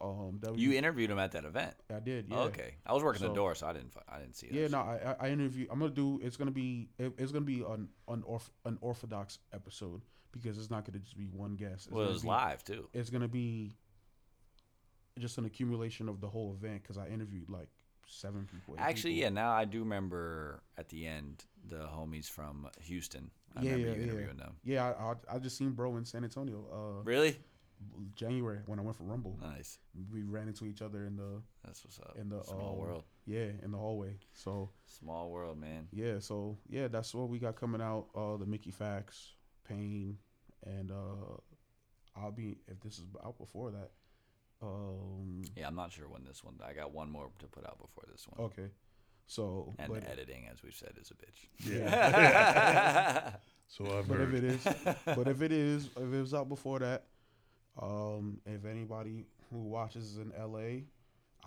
Um, w, You interviewed him at that event. I did. Yeah. Oh, okay, I was working the door, so I didn't. fi- I didn't see it. Yeah, no, I I- I interview. I'm gonna do. It's gonna be. It, it's gonna be an unorth, unorthodox episode because it's not gonna just be one guest. It's Well, it was be- live too. It's gonna be just an accumulation of the whole event because I interviewed like seven people. Actually, people. yeah. Now I do remember at the end the homies from Houston. I yeah, remember yeah, you yeah. them. Yeah, I, I I just seen bro in San Antonio. Uh, Really? January when I went for Rumble, Nice. we ran into each other in the That's what's up. in the Small uh, world. Yeah, in the hallway. So Small world, man. yeah, so yeah, that's what we got coming out. Uh, the Mickey Facts, Pain, and uh, I'll be if this is out before that. Um, Yeah, I'm not sure when this one. I got one more to put out before this one. okay, so And but, editing, as we've said, is a bitch. Yeah. so I've but if it is, but if it is, if it was out before that, um, if anybody who watches is in L.A.,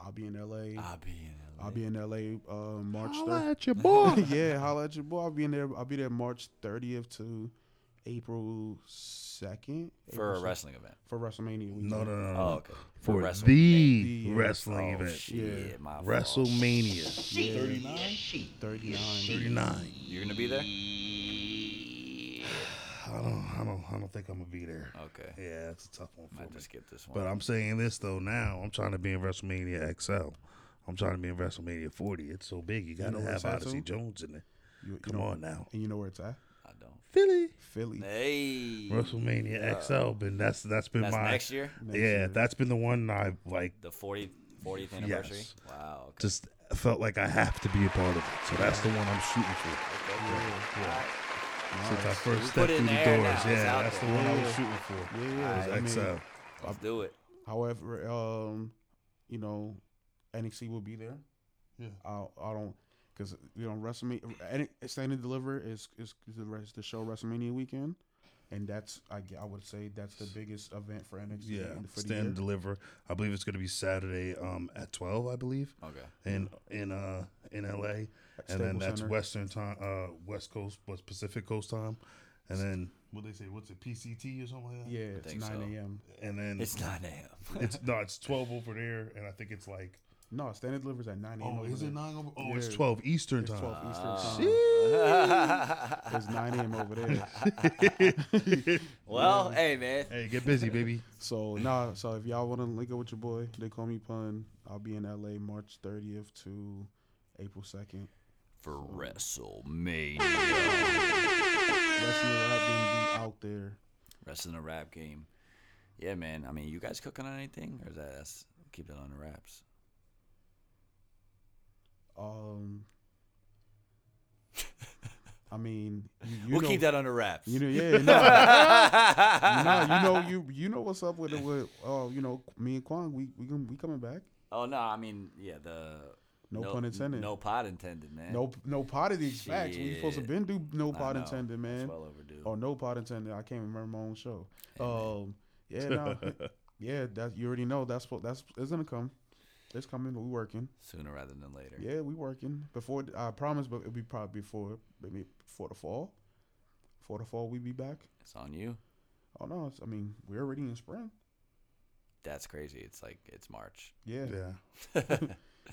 I'll be in L.A. I'll be in LA. I'll be in L.A. Uh, March Holla third. at your boy. yeah, holla at your boy. I'll be in there. I'll be there March 30th to April 2nd for a April wrestling event. for WrestleMania weekend. no, no, no, no. Oh, okay. For Wrestle- the The, wrestling Oh event. shit, Yeah. my. WrestleMania. Yeah. 39? 39. 39. You're gonna be there? I don't, I don't, I don't think I'm gonna be there. Okay. Yeah, it's a tough one for Might me. just skip this one. But I'm saying this though now. I'm trying to be in WrestleMania XL. I'm trying to be in WrestleMania 40. It's so big. You gotta know have Odyssey too? Jones in there. You, you Come know, on now, And you know where it's at? I don't. Philly. Philly. Hey. WrestleMania XL. Been that's that's been That's my next year. Next yeah. year. That's been the one I like. The 40, 40th anniversary. Yes. Wow. Okay. Just felt like I have to be a part of it. So that's the one I'm shooting for. Okay. Yeah, Since I first We stepped through the the doors, now. Yeah, out that's the there. one I Yeah. was shooting for. Yeah, yeah. Was I mean, XL. Let's do it. However, um, you know, NXT will be there. Yeah. I I don't because you know WrestleMania, any Stand and Deliver is is, is the rest the show WrestleMania weekend, and that's I, I would say that's the biggest event for NXT. Yeah, in- for the stand and year. deliver. I believe it's going to be Saturday um, at twelve. I believe Okay. in in uh in LA, At and then that's Center. Western time, uh West Coast, what's Pacific Coast time, and then what they say, what's it, PCT or something like that? Yeah, it's think nine so. a.m. and then It's 9 a.m. it's no, it's twelve over there, and I think it's like No, standard Deliver's at nine a.m. oh, over is there. it nine over? Oh, it's twelve Eastern It's time. 12 Eastern Ah. time. It's 9 a.m. over there. well, hey man. Hey, get busy, baby. So nah, so if y'all want to link up with your boy, they call me Pun. I'll be in LA March 30th to April 2nd. For WrestleMania. Wrestling rap game be out there. Wrestling a rap game. Yeah, man. I mean, you guys cooking on anything, or is that that's, keep it on the wraps? Um, I mean, you, you we'll know, keep that under wraps. You know, yeah, no, nah, you know, you you know what's up with it. With oh, you know, me and Quan, we we we coming back. oh no, I mean, yeah, the No, pun intended. No pot intended, man. no, no pot of these facts. We supposed to Shit. been do no I pot know. intended, It's man. well overdue. Or no pot intended. I can't remember my own show. Hey. Um, yeah, no, yeah. That you already know. That's what that's it's gonna come. It's coming. We working. Sooner rather than later. Yeah, we working. Before I promise, but it'll be probably before maybe before the fall. Before the fall, we be back. It's on you. Oh no, it's, I mean we're already in spring. That's crazy. It's like it's March. Yeah. Yeah.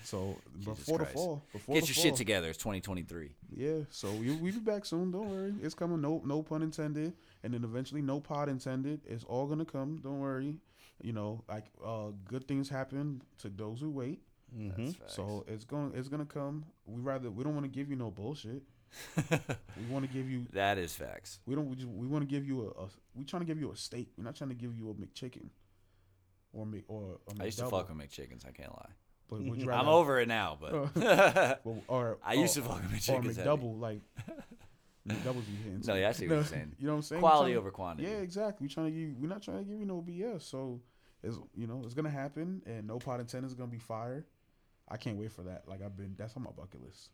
So Jesus before the fall, before Get the your fall. shit together. It's 2023. Yeah. So we we be back soon. Don't worry. It's coming. No no pun intended. And then eventually no pot intended. It's all gonna come. Don't worry. You know, like uh, good things happen to those who wait. Mm-hmm. That's facts. So it's going it's gonna come. We rather we don't want to give you no bullshit. we want to give you that is facts. we don't we, we want to give you a, a we trying to give you a steak. We're not trying to give you a McChicken or Mc, or I used to fuck with McChickens. I can't lie. But would you rather, I'm over it now, but well, or I used or, to fuck with or McChickens. heavy. McDouble like McDoubles be hitting. No, too. yeah, I see what you're saying. You know what I'm saying? Quality over quantity. Yeah, exactly. We're trying to give. We're not trying to give you no BS. So, it's you know it's gonna happen, and no pot intended is gonna be fire. I can't wait for that. Like I've been, that's on my bucket list.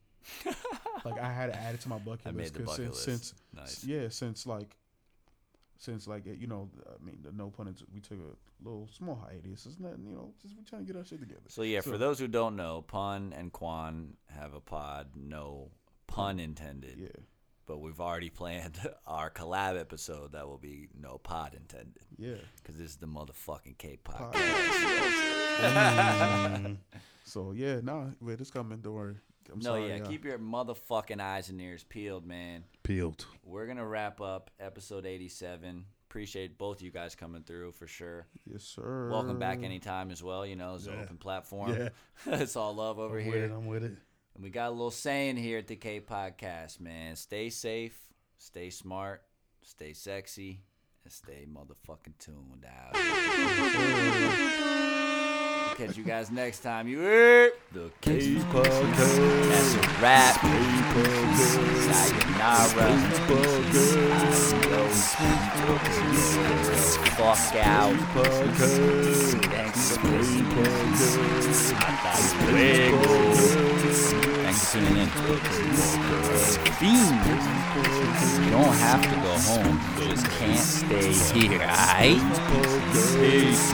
like I had to add it to my bucket I made list the 'cause bucket since, list. since Nice. yeah, since like since like you know, I mean, the no pun intended, we took a little small hiatus. It's not you know, just we trying to get our shit together. So yeah, for those who don't know, Pun and Quan have a pod. No pun intended. Yeah, But we've already planned our collab episode that will be no pod intended yeah. because this is the motherfucking K Pod. podcast. Mm. So yeah, nah, wait, it's coming. Don't worry. I'm no, sorry, yeah, keep your motherfucking eyes and ears peeled, man. Peeled. We're gonna wrap up episode 87. Appreciate both you guys coming through for sure. Yes, sir. Welcome back anytime as well. You know, it's an open platform. Yeah. it's all love over I'm here. with it. I'm with it. And we got a little saying here at the K Podcast, man. Stay safe, stay smart, stay sexy, and stay motherfucking tuned out. Catch you guys next time. You heard the K Podcast. That's a wrap. Sayonara. Fuck out. Thanks for listening. Hasta luego. Tuning in. You don't have to go home. You just can't stay here? Peace.